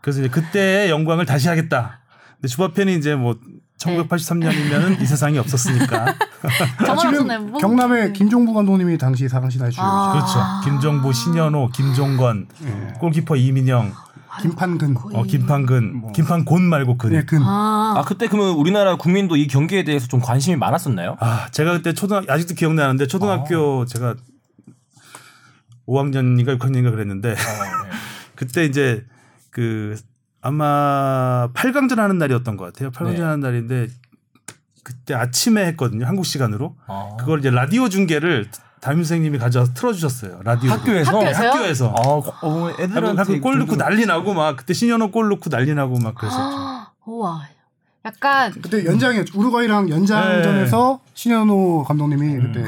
그래서 이제 그때의 영광을 다시 하겠다. 근데 주바페는 이제 뭐 1983년이면은 이 세상이 없었으니까. 저만 지금? 뭐- 경남의 김종부 감독님이 당시 4강 신화에 출연. 아. 그렇죠. 김정부, 신현호, 김종건, 골키퍼 이민영, 김판근. 어, 김판근, 김판곤 말고 근. 네, 근. 아, 아 그때 그러면 우리나라 국민도 이 경기에 대해서 좀 관심이 많았었나요? 아, 제가 그때 초등 아직도 기억나는데 초등학교 제가 5학년인가 6학년인가 그랬는데 어, 네. 그때 이제 그 아마 8강전 하는 날이었던 것 같아요. 8강전 네. 하는 날인데 그때 아침에 했거든요. 한국 시간으로. 아. 그걸 이제 라디오 중계를 담임 선생님이 가져와서 틀어주셨어요. 라디오 학교에서 학교에서요? 학교에서. 아, 어, 애들한테 학교 골 넣고 난리 나고 막 그때 신현호 골 넣고 난리 나고 막 그랬었죠. 아, 우와. 약간 그때 연장에 우루과이랑 연장전에서 신현호 감독님이 그때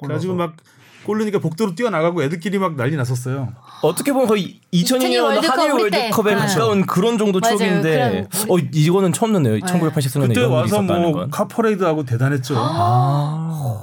그래가지고 막 골 넣으니까 복도로 뛰어나가고 애들끼리 막 난리 났었어요. 어떻게 보면 거의 2002년 월드컵 한일. 월드컵에 네. 가까운 그런 정도 맞아요. 추억인데 어 이거는 처음 듣네요. 1983년에 그때 와서 뭐 건. 카퍼레이드하고 대단했죠. 아.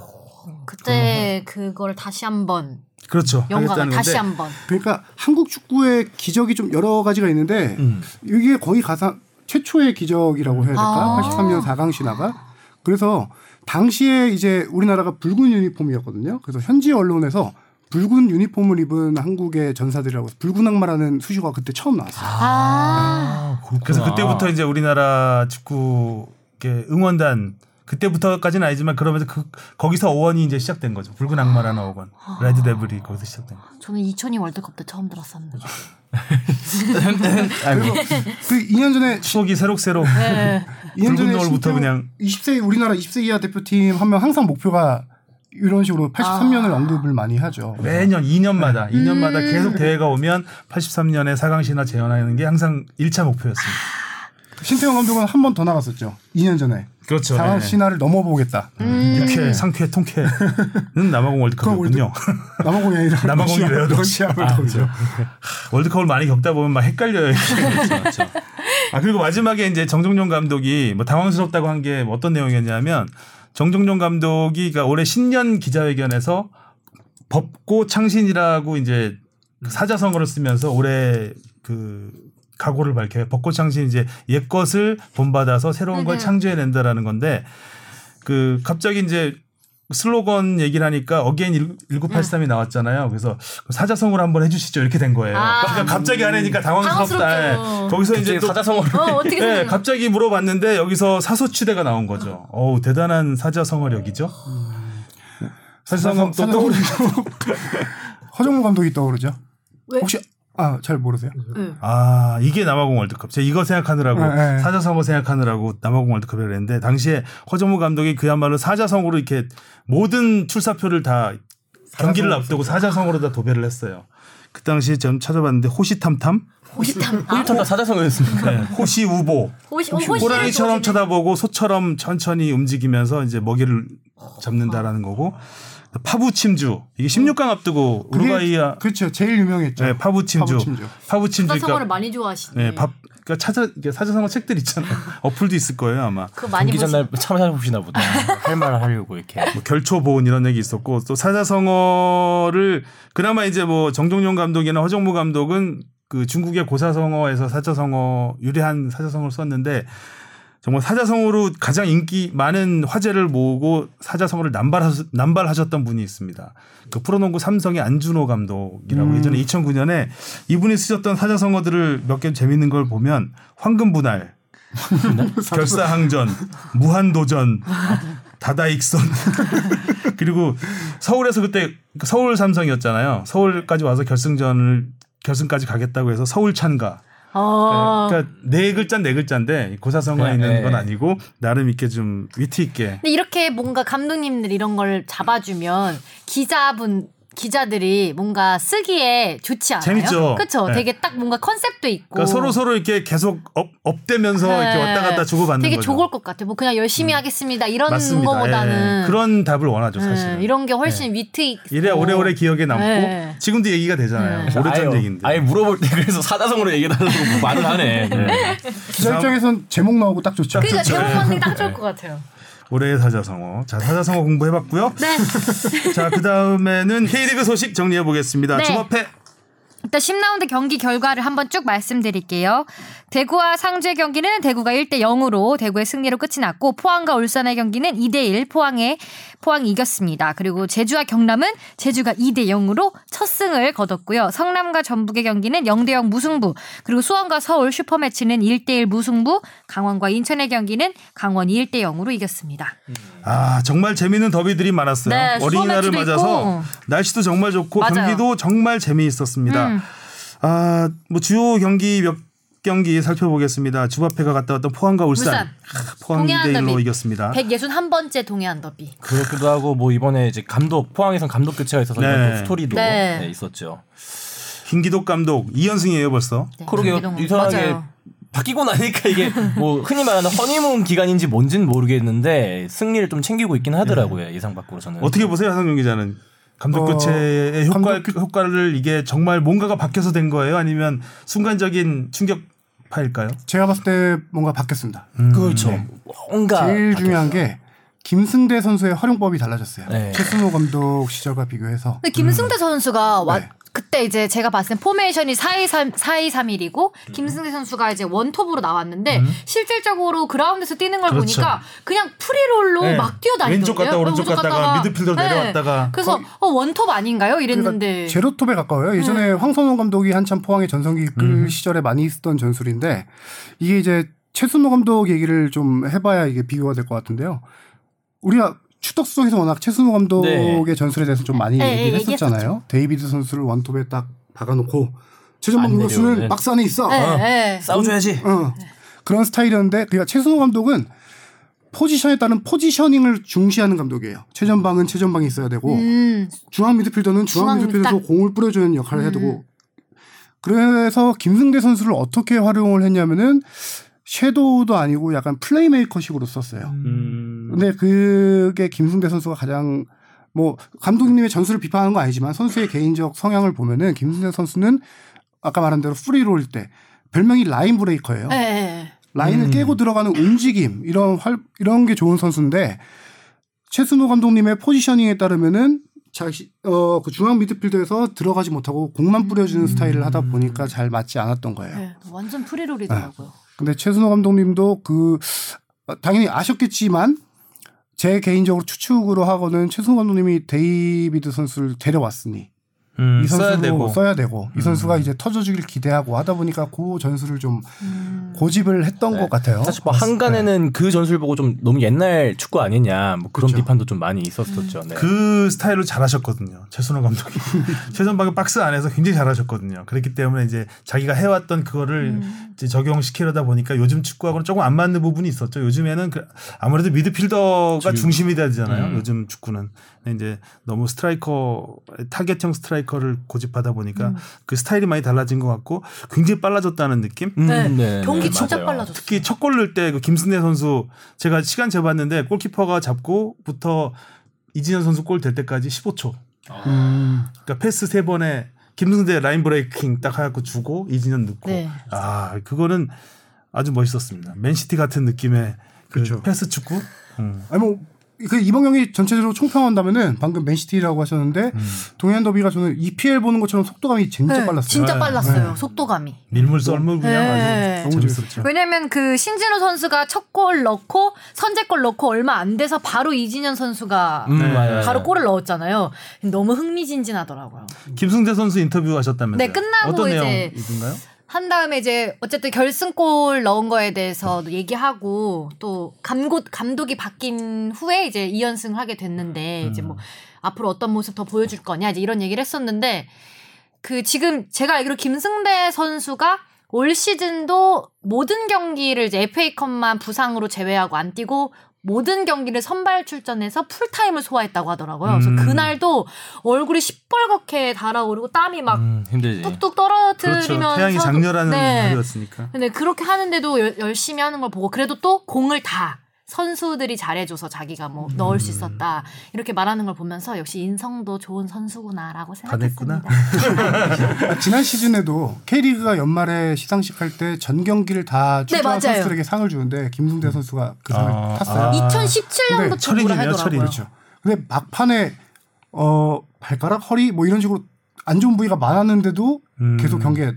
그때 그걸 다시 한번 그렇죠. 영광을 다시 한번. 그러니까 한국 축구의 기적이 좀 여러 가지가 있는데 음. 이게 거의 가상 최초의 기적이라고 해야 될까? 아. 83년 4강 신화가 그래서 당시에 이제 우리나라가 붉은 유니폼이었거든요. 그래서 현지 언론에서 붉은 유니폼을 입은 한국의 전사들이라고 해서 붉은 악마라는 수식어가 그때 처음 나왔어요. 아, 그래서 그때부터 이제 우리나라 축구 이렇게 응원단 그때부터까지는 아니지만 그러면서 그 거기서 어원이 이제 시작된 거죠. 붉은 악마라는 어원, 레드 데블이 거기서 시작된 거죠. 저는 2002 월드컵 때 처음 들었었는데. 아이고. 그 2년 전에 추억이 새록새록 네. 2년 붉은 전에 신태용 그냥 20세 우리나라 20세 이하 대표팀 하면 항상 목표가 이런 식으로 83년을 언급을 많이 하죠. 매년 2년마다 음. 2년마다 계속 대회가 오면 83년에 4강 신화 재현하는 게 항상 1차 목표였습니다. 신태용 감독은 한 번 더 나갔었죠. 2년 전에. 그렇죠. 4강 네. 신화를 넘어보겠다. 음. 6회, 상쾌, 통쾌는 남아공 월드컵이군요. 남아공이 아니라 남아공이래요, 러시아 아, 월드컵이죠. 월드컵을 많이 겪다 보면 막 헷갈려요. 그렇죠. 아 그리고 마지막에 이제 정정용 감독이 뭐 당황스럽다고 한 게 어떤 내용이었냐면 정정용 감독이 그러니까 올해 신년 기자회견에서 법고 창신이라고 이제 사자성어를 쓰면서 올해 그 각오를 밝혀요. 법고 창신 이제 옛 것을 본받아서 새로운 걸 네네. 창조해낸다라는 건데 그 갑자기 이제 슬로건 얘기를 하니까 again 1983이 나왔잖아요. 그래서 사자성어를 한번 해주시죠. 이렇게 된 거예요. 아. 그러니까 갑자기 하니까 당황스럽다. 거기서 이제 또 사자성어를 어, 어떻게 네? 갑자기 물어봤는데 여기서 사소치대가 나온 거죠. 어 우 대단한 사자성어력이죠. 사자성어 또 떠오르 허정무 감독이 떠오르죠. 왜? 혹시 아 잘 모르세요? 네. 아 이게 남아공 월드컵. 제가 이거 생각하느라고 네, 네. 사자성어 생각하느라고 남아공 월드컵이라 했는데 당시에 허정무 감독이 그야말로 사자성어로 이렇게 모든 출사표를 다 경기를 앞두고 사자성어로 다 도배를 했어요. 그 당시에 좀 찾아봤는데 호시탐탐, 호시탐. 아, 다 사자성어였습니까? 네, 호시우보, 호시, 어, 호시를 호랑이처럼. 쳐다보고 소처럼 천천히 움직이면서 이제 먹이를 잡는다라는 거고 파부 침주 이게 16강 앞두고 그게- 우루과이야 그렇죠. 제일 유명했죠. 네, 파부 침주 파부 침주. 파부침주 사자성어를 그러니까 많이 좋아하시네. 네, 밥 그러니까 찾아 사자성어 책들 있잖아요. 어플도 있을 거예요 아마. 그거 많이 보시. 전날 참 찾아보시나 보다. 할 말을 하려고 이렇게. 뭐 결초보온 이런 얘기 있었고 또 사자성어를 그나마 이제 뭐 정종용 감독이나 허정무 감독은 그 중국의 고사성어에서 사자성어 유래한 사자성어를 썼는데 정말 사자성어로 가장 인기 많은 화제를 모으고 사자성어를 남발하, 남발하셨던 분이 있습니다. 그 프로농구 삼성의 안준호 감독이라고 예전에 2009년에 이분이 쓰셨던 사자성어들을 몇 개 재밌는 걸 보면 황금분할, 결사항전, 무한도전, 다다익선 그리고 서울에서 그때 서울 삼성이었잖아요. 서울까지 와서 결승전을 결승까지 가겠다고 해서 서울 찬가. 어. 그러니까 네 글자 네 글자인데 고사성어에 네, 있는 네. 건 아니고 나름 있게 좀 위트 있게 근데 이렇게 뭔가 감독님들 이런 걸 잡아주면 기자분 기자들이 뭔가 쓰기에 좋지 않아요? 재밌죠. 그렇죠. 네. 되게 딱 뭔가 컨셉도 있고. 그러니까 서로 서로 이렇게 계속 up, up되면서 이렇게 네. 왔다 갔다 주고 받는 되게 거죠. 좋을 것 같아요. 뭐 그냥 열심히 하겠습니다. 이런 맞습니다. 거보다는 예. 그런 답을 원하죠 네, 사실. 이런 게 훨씬 위트 있고. 이래 오래오래 기억에 남고 네. 지금도 얘기가 되잖아요. 네. 오래전 얘기인데. 아예 물어볼 때 그래서 사자성어로 얘기해달라고 말을 하네. 네. 기자 입장에선 제목 나오고 딱 좋죠. 그러니까 좋죠. 제목 만들기 딱 좋을 것 같아요. 올해의 사자성어. 자, 사자성어 공부해봤고요. 네. 자, 그 다음에는 K리그 소식 정리해 보겠습니다. 네. 주먹회 일단 10라운드 경기 결과를 한번 쭉 말씀드릴게요. 대구와 상주의 경기는 대구가 1대 0으로 대구의 승리로 끝이 났고 포항과 울산의 경기는 2대 1 포항에 포항이 이겼습니다. 그리고 제주와 경남은 제주가 2대 0으로 첫 승을 거뒀고요. 성남과 전북의 경기는 0대 0 무승부. 그리고 수원과 서울 슈퍼매치는 1대 1 무승부. 강원과 인천의 경기는 강원이 1대 0으로 이겼습니다. 아 정말 재미있는 더비들이 많았어요. 네, 어린이날을 맞아서 있고. 날씨도 정말 좋고 맞아요. 경기도 정말 재미있었습니다. 음. 아 뭐 주요 경기 몇 경기 살펴보겠습니다. 주바페가 갔다 왔던 포항과 울산, 울산. 아, 포항 동해안 2대 1로 더비. 이겼습니다. 161번째 동해안 더비. 그렇기도 하고 뭐 이번에 이제 감독 포항에선 감독 교체가 있어서 네. 스토리도 네. 네, 있었죠. 김기독 감독 2연승이에요 벌써. 네, 그러게요. 이상하게 맞아요. 바뀌고 나니까 이게 뭐 흔히 말하는 허니문 기간인지 뭔지는 모르겠는데 승리를 좀 챙기고 있긴 하더라고요 예상 밖으로 저는. 어떻게 보세요, 하성룡 기자는? 감독 어, 교체의 효과, 감독 효과를 이게 정말 뭔가가 바뀌어서 된 거예요? 아니면 순간적인 충격파일까요? 제가 봤을 때 뭔가 바뀌었습니다. 그렇죠. 뭔가 제일 중요한 게 김승대 선수의 활용법이 달라졌어요. 네. 최순호 감독 시절과 비교해서 근데 김승대 선수가 와, 네. 그때 이제 제가 봤을 땐 포메이션이 4-2-3, 4-2-3-1이고 김승대 선수가 이제 원톱으로 나왔는데 실질적으로 그라운드에서 뛰는 걸 그렇죠. 보니까 그냥 free role로 네. 막 뛰어다니던데요. 왼쪽 갔다 오른쪽 갔다가 미드필더 내려왔다가 그래서 어, 원톱 아닌가요? 이랬는데 그러니까 제로톱에 가까워요. 예전에 네. 황선홍 감독이 한참 포항의 전성기 이끌 시절에 많이 있었던 전술인데 이게 이제 최순호 감독 얘기를 좀 해봐야 이게 비교가 될 것 같은데요. 우리가 축덕쑥덕에서 워낙 최순호 감독의 네. 전술에 대해서 좀 많이 네, 얘기를 얘기했었죠. 했었잖아요. 데이비드 선수를 원톱에 딱 박아놓고 최전방 내려오는. 박스 안에 있어. 네, 네. 싸워줘야지. 어. 그런 스타일이었는데 그러니까 최순호 감독은 포지션에 따른 포지셔닝을 중시하는 감독이에요. 최전방은 최전방에 있어야 되고 음, 중앙 미드필더는 중앙 중앙 미드필더에서 딱. 공을 뿌려주는 역할을 해야 음. 되고 그래서 김승대 선수를 어떻게 활용을 했냐면은 shadow도 아니고 약간 플레이메이커식으로 썼어요. 음. 근데 그게 김승대 선수가 가장 뭐 감독님의 전술을 비판하는 건 아니지만 선수의 개인적 성향을 보면은 김승대 선수는 아까 말한 대로 free role 때 별명이 line breaker예요. 네, 네. 라인을 음. 깨고 들어가는 움직임 이런 활 이런 게 좋은 선수인데 최순호 감독님의 포지셔닝에 따르면은 자기 어그 중앙 미드필더에서 들어가지 못하고 공만 뿌려주는 스타일을 하다 보니까 잘 맞지 않았던 거예요. 네, 완전 free role이더라고요. 근데 최순호 감독님도 그 어, 당연히 아셨겠지만 제 개인적으로 추측으로 하고는 최순호 감독님이 데이비드 선수를 데려왔으니 음, 이 선수로 써야 되고. 써야 되고 이 선수가 이제 터져주길 기대하고 하다 보니까 그 전술을 좀 음. 고집을 했던 것 같아요. 네. 사실 뭐 항간에는 그 전술 보고 좀 너무 옛날 축구 아니냐 뭐 그런 그렇죠. 비판도 좀 많이 있었었죠. 네. 그 스타일로 잘하셨거든요. 최순호 감독이 최전방의 박스 안에서 굉장히 잘하셨거든요. 그렇기 때문에 이제 자기가 해왔던 그거를 이제 적용시키려다 보니까 요즘 축구하고는 조금 안 맞는 부분이 있었죠. 요즘에는 그 아무래도 미드필더가 중심이 되잖아요. 음. 요즘 축구는 이제 너무 스트라이커 타겟형 스트라이커 를 고집하다 보니까 그 스타일이 많이 달라진 것 같고 굉장히 빨라졌다는 느낌. 음, 네, 네, 경기 네, 진짜. 빨라졌어요. 특히 첫 골 넣을 때 그 김승대 선수 제가 시간 재봤는데 골키퍼가 잡고부터 이진현 선수 골 될 때까지 15초. 음. 그러니까 패스 세 번에 김승대 line breaking 딱 해갖고 주고 이진현 넣고. 네. 아 그거는 아주 멋있었습니다. 맨시티 같은 느낌의 그 그렇죠. 패스 축구. 음. 아니 뭐 그 이번 경기 전체적으로 총평한다면은 방금 맨시티라고 하셨는데 동해안 더비가 저는 EPL 보는 것처럼 속도감이 진짜 네, 빨랐어요. 진짜 네. 빨랐어요. 속도감이. 밀물 썰물 그냥 네. 아주 너무 재밌었죠. 왜냐면 그 신진호 선수가 첫 골 넣고 선제골 넣고 얼마 안 돼서 바로 이진현 선수가 음, 네. 맞아요. 바로 골을 넣었잖아요. 너무 흥미진진하더라고요. 김승대 선수 인터뷰 하셨다면서요? 네, 끝나고 어떤 이제 내용 이던가요? 한 다음에 이제 어쨌든 결승골 넣은 거에 대해서도 얘기하고 또 감독 감독이 바뀐 후에 이제 2연승을 하게 됐는데 이제 뭐 앞으로 어떤 모습 더 보여줄 거냐 이제 이런 얘기를 했었는데 그 지금 제가 알기로 김승대 선수가 올 시즌도 모든 경기를 이제 FA컵만 부상으로 제외하고 안 뛰고 모든 경기를 선발 출전해서 풀타임을 소화했다고 하더라고요. 그래서 음. 그날도 얼굴이 시뻘겋게 달아오르고 땀이 막 음, 힘들지. 뚝뚝 그렇죠. 떨어뜨리면서 태양이 장렬하는 네. 하루였으니까. 근데 그렇게 하는데도 열- 열심히 하는 걸 보고 그래도 또 공을 다 선수들이 잘해줘서 자기가 뭐 넣을 수 있었다 이렇게 말하는 걸 보면서 역시 인성도 좋은 선수구나라고. 생각했습니다. 아, 지난 시즌에도 K리그가 연말에 시상식 할 때 전 경기를 다 출전한 네. 선수들에게 상을 주는데 김승대 선수가 그 상을 아, 탔어요. 아. 2017년부터 철인이네요, 뭐라 철인. 하더라고요. 그렇죠. 근데 막판에 어 발가락 허리 뭐 이런 식으로 안 좋은 부위가 많았는데도 음. 계속 경기에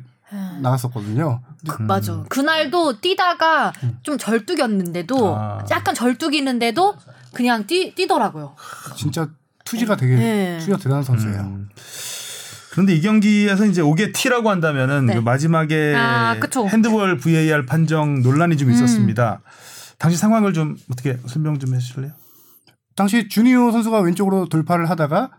나갔었거든요. 그, 맞아. 그날도 뛰다가 좀 절뚝였는데도 아. 약간 절뚝이는데도 그냥 뛰, 뛰더라고요. 진짜 투지가 되게 네. 투지가 대단한 선수예요. 음. 그런데 이 경기에서 이제 옥에 티라고 한다면은 네. 그 마지막에 아. 핸드볼 VAR 판정 논란이 음. 좀 있었습니다. 당시 상황을 좀 어떻게 설명 좀 해주실래요? 당시 주니오 선수가 왼쪽으로 돌파를 하다가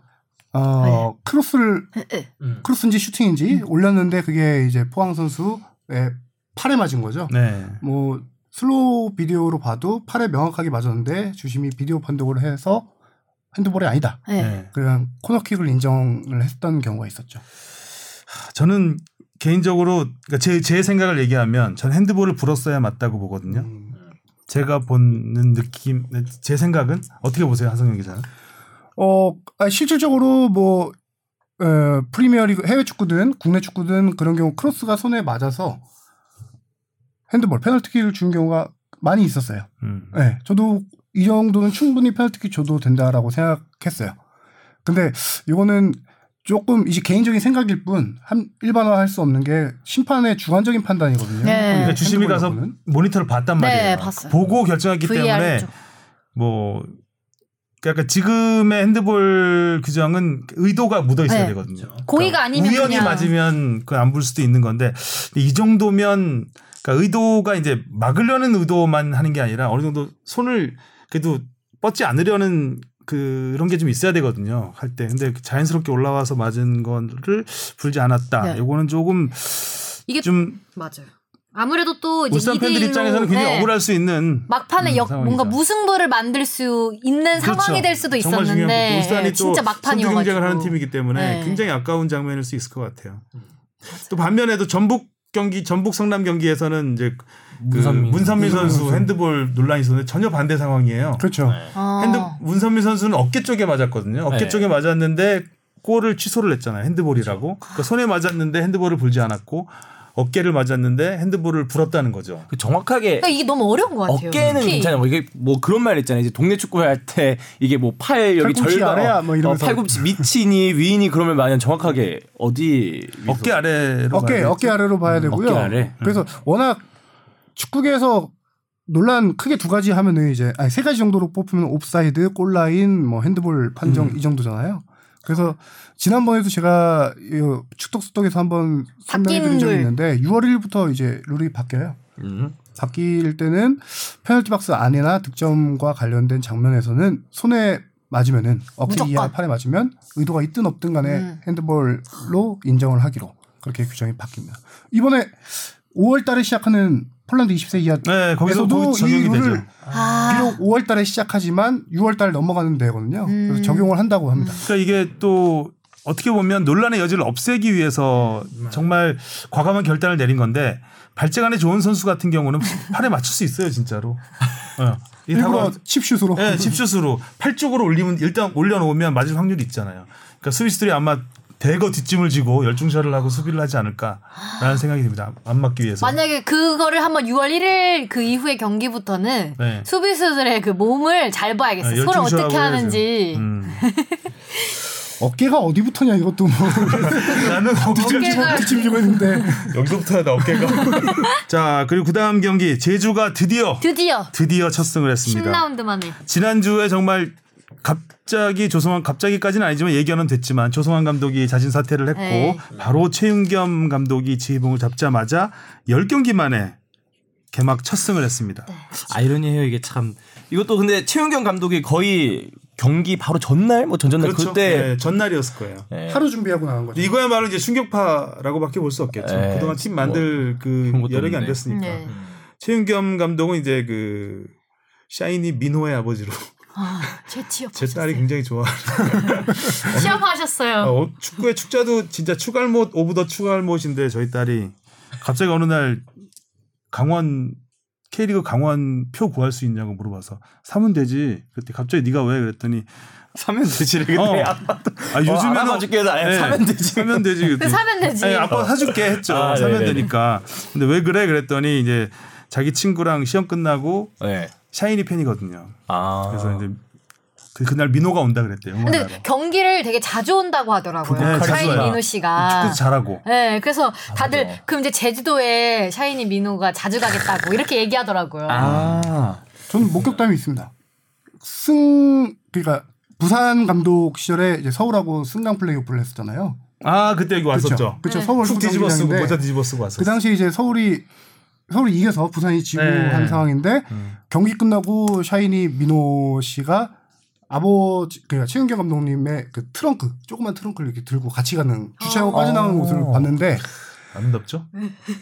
어 크로스를 네. 크로스인지 슈팅인지 올렸는데 그게 이제 포항 선수의 팔에 맞은 거죠. 네. 뭐 슬로우 비디오로 봐도 팔에 명확하게 맞았는데 주심이 비디오 판독을 해서 핸드볼이 아니다. 네. 네. 그냥 코너킥을 인정을 했던 경우가 있었죠. 저는 개인적으로 그러니까 제, 제 생각을 얘기하면 전 핸드볼을 불었어야 맞다고 보거든요. 음. 제가 보는 느낌, 제 생각은 어떻게 보세요, 한성영 기자는? 어 아, 실질적으로 뭐 어, 프리미어리그 해외 축구든 국내 축구든 그런 경우 크로스가 손에 맞아서 핸드볼 페널티킥을 주는 경우가 많이 있었어요. 음. 네, 저도 이 정도는 충분히 페널티킥 줘도 된다라고 생각했어요. 근데 이거는 조금 이제 개인적인 생각일 뿐 한 일반화할 수 없는 게 심판의 주관적인 판단이거든요. 네. 그러니까 주심이 가서. 모니터를 봤단 네, 말이에요. 봤어요. 보고 결정했기 VR 때문에 쪽. 뭐 그러니까 지금의 핸드볼 규정은 의도가 묻어 있어야 네. 되거든요. 고의가 아니면 우연히 그냥- 맞으면 그안불 수도 있는 건데 이 정도면 그러니까 의도가 이제 막으려는 의도만 하는 게 아니라 어느 정도 손을 그래도 뻗지 않으려는 그런 게 좀 있어야 되거든요 할 때. 근데 자연스럽게 올라와서 맞은 거를 불지 않았다. 네. 요거는 조금 이게 좀 맞아요. 아무래도 또 이제 울산 팬들 2대1로 입장에서는 굉장히 네. 억울할 수 있는 막판에 음, 역 상황이죠. 뭔가 무승부를 만들 수 있는 그렇죠. 상황이 될 수도 정말 중요한 있었는데 예, 또 진짜 막판이어가지고 경쟁을 하는 팀이기 때문에 네. 굉장히 아까운 장면일 수 있을 것 같아요. 또 반면에도 전북 경기 전북 성남 경기에서는 이제 그 문선민 문선민 선수. 핸드볼 논란이 있었는데 전혀 반대 상황이에요. 그렇죠. 어. 핸드 문선민 선수는 어깨 쪽에 맞았거든요. 어깨 네. 쪽에 맞았는데 골을 취소를 했잖아요. 핸드볼이라고. 그러니까 손에 맞았는데 핸드볼을 불지 않았고 어깨를 맞았는데 핸드볼을 불었다는 거죠. 그 정확하게 그러니까 이게 너무 어려운 것 같아요. 어깨는 특히 괜찮아요. 뭐 이게 뭐 그런 말 있잖아요. 이제 동네 축구 할때 이게 뭐 팔 여기 아래야 뭐 이러면서. 어, 팔꿈치 밑이니 위니 그러면 만약 정확하게 어디 어깨 아래로 어깨? 어깨 아래로 봐야 되고요. 어깨 아래? 그래서 워낙 축구계에서 논란 크게 두 가지 하면은 이제 아니 세 가지 정도로 뽑히면 옵사이드, 골라인, 뭐 핸드볼 판정 음. 이 정도잖아요. 그래서 지난번에도 제가 이 축덕수덕에서 한번 설명해 드린 바뀐 적이 룰. 있는데 6월 1일부터 이제 룰이 바뀌어요. 음. 바뀔 때는 페널티 박스 안이나 득점과 관련된 장면에서는 손에 맞으면은 어깨. 이하 팔에 맞으면 의도가 있든 없든 간에 음. 핸드볼로 인정을 하기로 그렇게 규정이 바뀝니다. 이번에 5월 달에 시작하는 폴란드 20세 이하 네, 거기서 에서도 거기 적용이 이 룰을 되죠. 아, 비록 5월 달에 시작하지만 6월 달 넘어가는 데거든요. 음. 그래서 적용을 한다고 합니다. 그러니까 이게 또 어떻게 보면 논란의 여지를 없애기 위해서 정말 과감한 결단을 내린 건데 발재간에 좋은 선수 같은 경우는 팔에 맞출 수 있어요, 진짜로. 어. 이 일부러 칩슛으로 네, 칩슛으로 팔 쪽으로 올리면 일단 올려놓으면 맞을 확률이 있잖아요. 그러니까 수비수들이 아마 대거 뒷짐을 지고 열중샷을 하고 수비를 하지 않을까라는 생각이 듭니다. 안 맞기 위해서. 만약에 그거를 한번 6월 1일 그 이후의 경기부터는 네. 수비수들의 그 몸을 잘 봐야겠어요. 네, 손을 어떻게. 하는지. 음. 어깨가 어디 붙었냐 이것도 뭐 나는 어깨가 뒷짐 지고 있는데 여기서부터 나 어깨가. 자 그리고 그 다음 경기 제주가 드디어 드디어 드디어 첫 승을 했습니다. 10라운드 만에 지난주에 정말 갑자기 조성환 갑자기까지는 아니지만 예견은 됐지만 조성환 감독이 자진 사퇴를 했고 네. 바로 최윤겸 감독이 지휘봉을 잡자마자 10경기 만에 개막 첫 승을 했습니다. 아이러니해요 이게 참. 이것도 근데 최윤겸 감독이 거의 경기 바로 전날 뭐 전전날 그렇죠. 그때 네, 전날이었을 거예요. 네. 하루 준비하고 나간 거죠. 이거야말로 이제 충격파라고밖에 볼 수 없겠죠. 네. 그동안 팀 만들 그 그런 것도 여력이 안. 됐으니까. 네. 최윤겸 감독은 이제 그 샤이니 민호의 아버지로 아, 제 취업 제 딸이 굉장히 좋아. 취업하셨어요. 어, 축구의 축자도 진짜 축알못 of the 축알못인데 저희 딸이 갑자기 어느 날 강원 K리그 강원 표 구할 수 있냐고 물어봐서 사면 되지. 그때 갑자기 네가 왜 그랬더니 사면 되지 어. 아빠도 아 요즘에는 알아봐줄게 해서 아예 사면 되지. 사면 되지. 그랬더니 그 사면 되지. 아니, 아빠 사줄게 했죠. 아, 사면 네네네. 되니까. 근데 왜 그래 그랬더니 이제 자기 친구랑 시험 끝나고 네. 샤이니 팬이거든요. 아. 그래서 이제 그 그날 민호가 온다 그랬대요. 근데 응원하러. 경기를 되게 자주 온다고 하더라고요. 네, 샤이니 와요. 민호 씨가. 축구도 잘하고. 네, 그래서 다들 맞아. 그럼 이제 제주도에 샤이니 민호가 자주 가겠다고 이렇게 얘기하더라고요. 아. 저는 목격담이 있습니다. 승 그러니까 부산 감독 시절에 이제 서울하고 승강 플레이오프를 했었잖아요. 아 그때 여기 왔었죠. 그렇죠. 서울 푹 뒤집어 쓰고 모자 뒤집어 쓰고 왔었어. 그 당시 이제 서울이 서울이 이겨서 부산이 지고 네. 한 상황인데 음. 경기 끝나고 샤이니 민호 씨가 아버지 그러니까 최은경 감독님의 그 트렁크 조그만 트렁크를 이렇게 들고 같이 가는 주차하고 빠져나가는 어. 모습을 봤는데 아름답죠?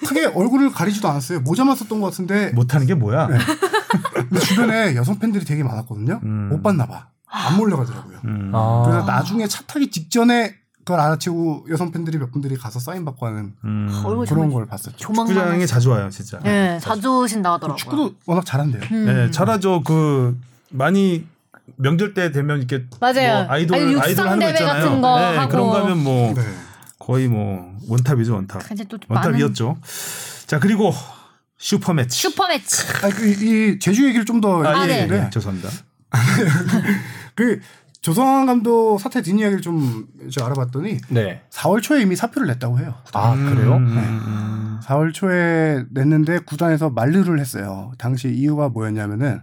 크게 얼굴을 가리지도 않았어요. 모자만 썼던 것 같은데 못하는 게 뭐야? 근데 주변에 여성 팬들이 되게 많았거든요. 음. 못 봤나 봐. 안 몰려가더라고요. 음. 아. 그래서 나중에 차 타기 직전에 그걸 알아채고 여성 팬들이 몇 분들이 가서 사인 받고 하는 음. 얼굴 그런 정말 걸 봤었죠. 조망만. 축구장에 자주 와요, 진짜. 네, 자주 오신다 하더라고요. 축구도 워낙 잘한대요. 음. 네, 잘하죠. 그 많이 명절 때 되면 이렇게 맞아요. 뭐 아이돌 아니, 아이돌 하는 거 대회 있잖아요. 같은 거 네, 하고. 그런 거 하면 뭐 네. 거의 뭐 원탑이죠, 원탑. 이제 또 많은 원탑이었죠. 자 그리고 슈퍼 매치. 슈퍼 매치. 아, 그, 이 제주 얘기를 좀더 아, 아, 예, 네. 예, 죄송합니다. 그 조성환 감독 사태 뒷이야기를 좀 이제 알아봤더니 네. 4월 초에 이미 사표를 냈다고 해요. 아, 그래요? 음, 음, 4월 초에 냈는데 구단에서 만류를 했어요. 당시 이유가 뭐였냐면은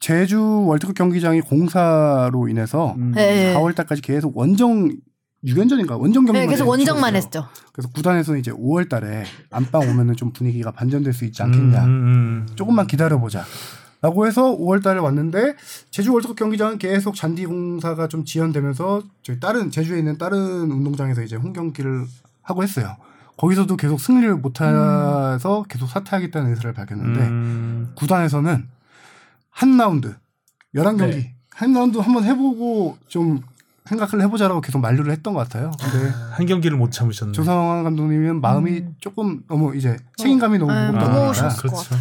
제주 월드컵 경기장이 공사로 인해서 음. 네. 4월 달까지 계속 원정 6연전인가 원정 경기만 네, 계속 원정만. 했죠. 그래서 구단에서는 이제 5월 달에 안방 오면은 좀 분위기가 반전될 수 있지 않겠냐. 음, 음, 조금만 기다려 보자. 라고 해서 5월 달에 왔는데 제주 월드컵 경기장은 계속 잔디 공사가 좀 지연되면서 저희 다른 제주에 있는 다른 운동장에서 이제 홈 경기를 하고 했어요. 거기서도 계속 승리를 못해서 계속 사퇴하겠다는 의사를 밝혔는데 음. 구단에서는 한 라운드 11경기 네. 한 라운드 한번 해보고 좀 생각을 해보자라고 계속 만류를 했던 것 같아요. 근데 한 경기를 못 참으셨네. 조상환 감독님은 마음이 조금 너무 이제 책임감이 너무 네, 무겁다 보니까 그렇죠.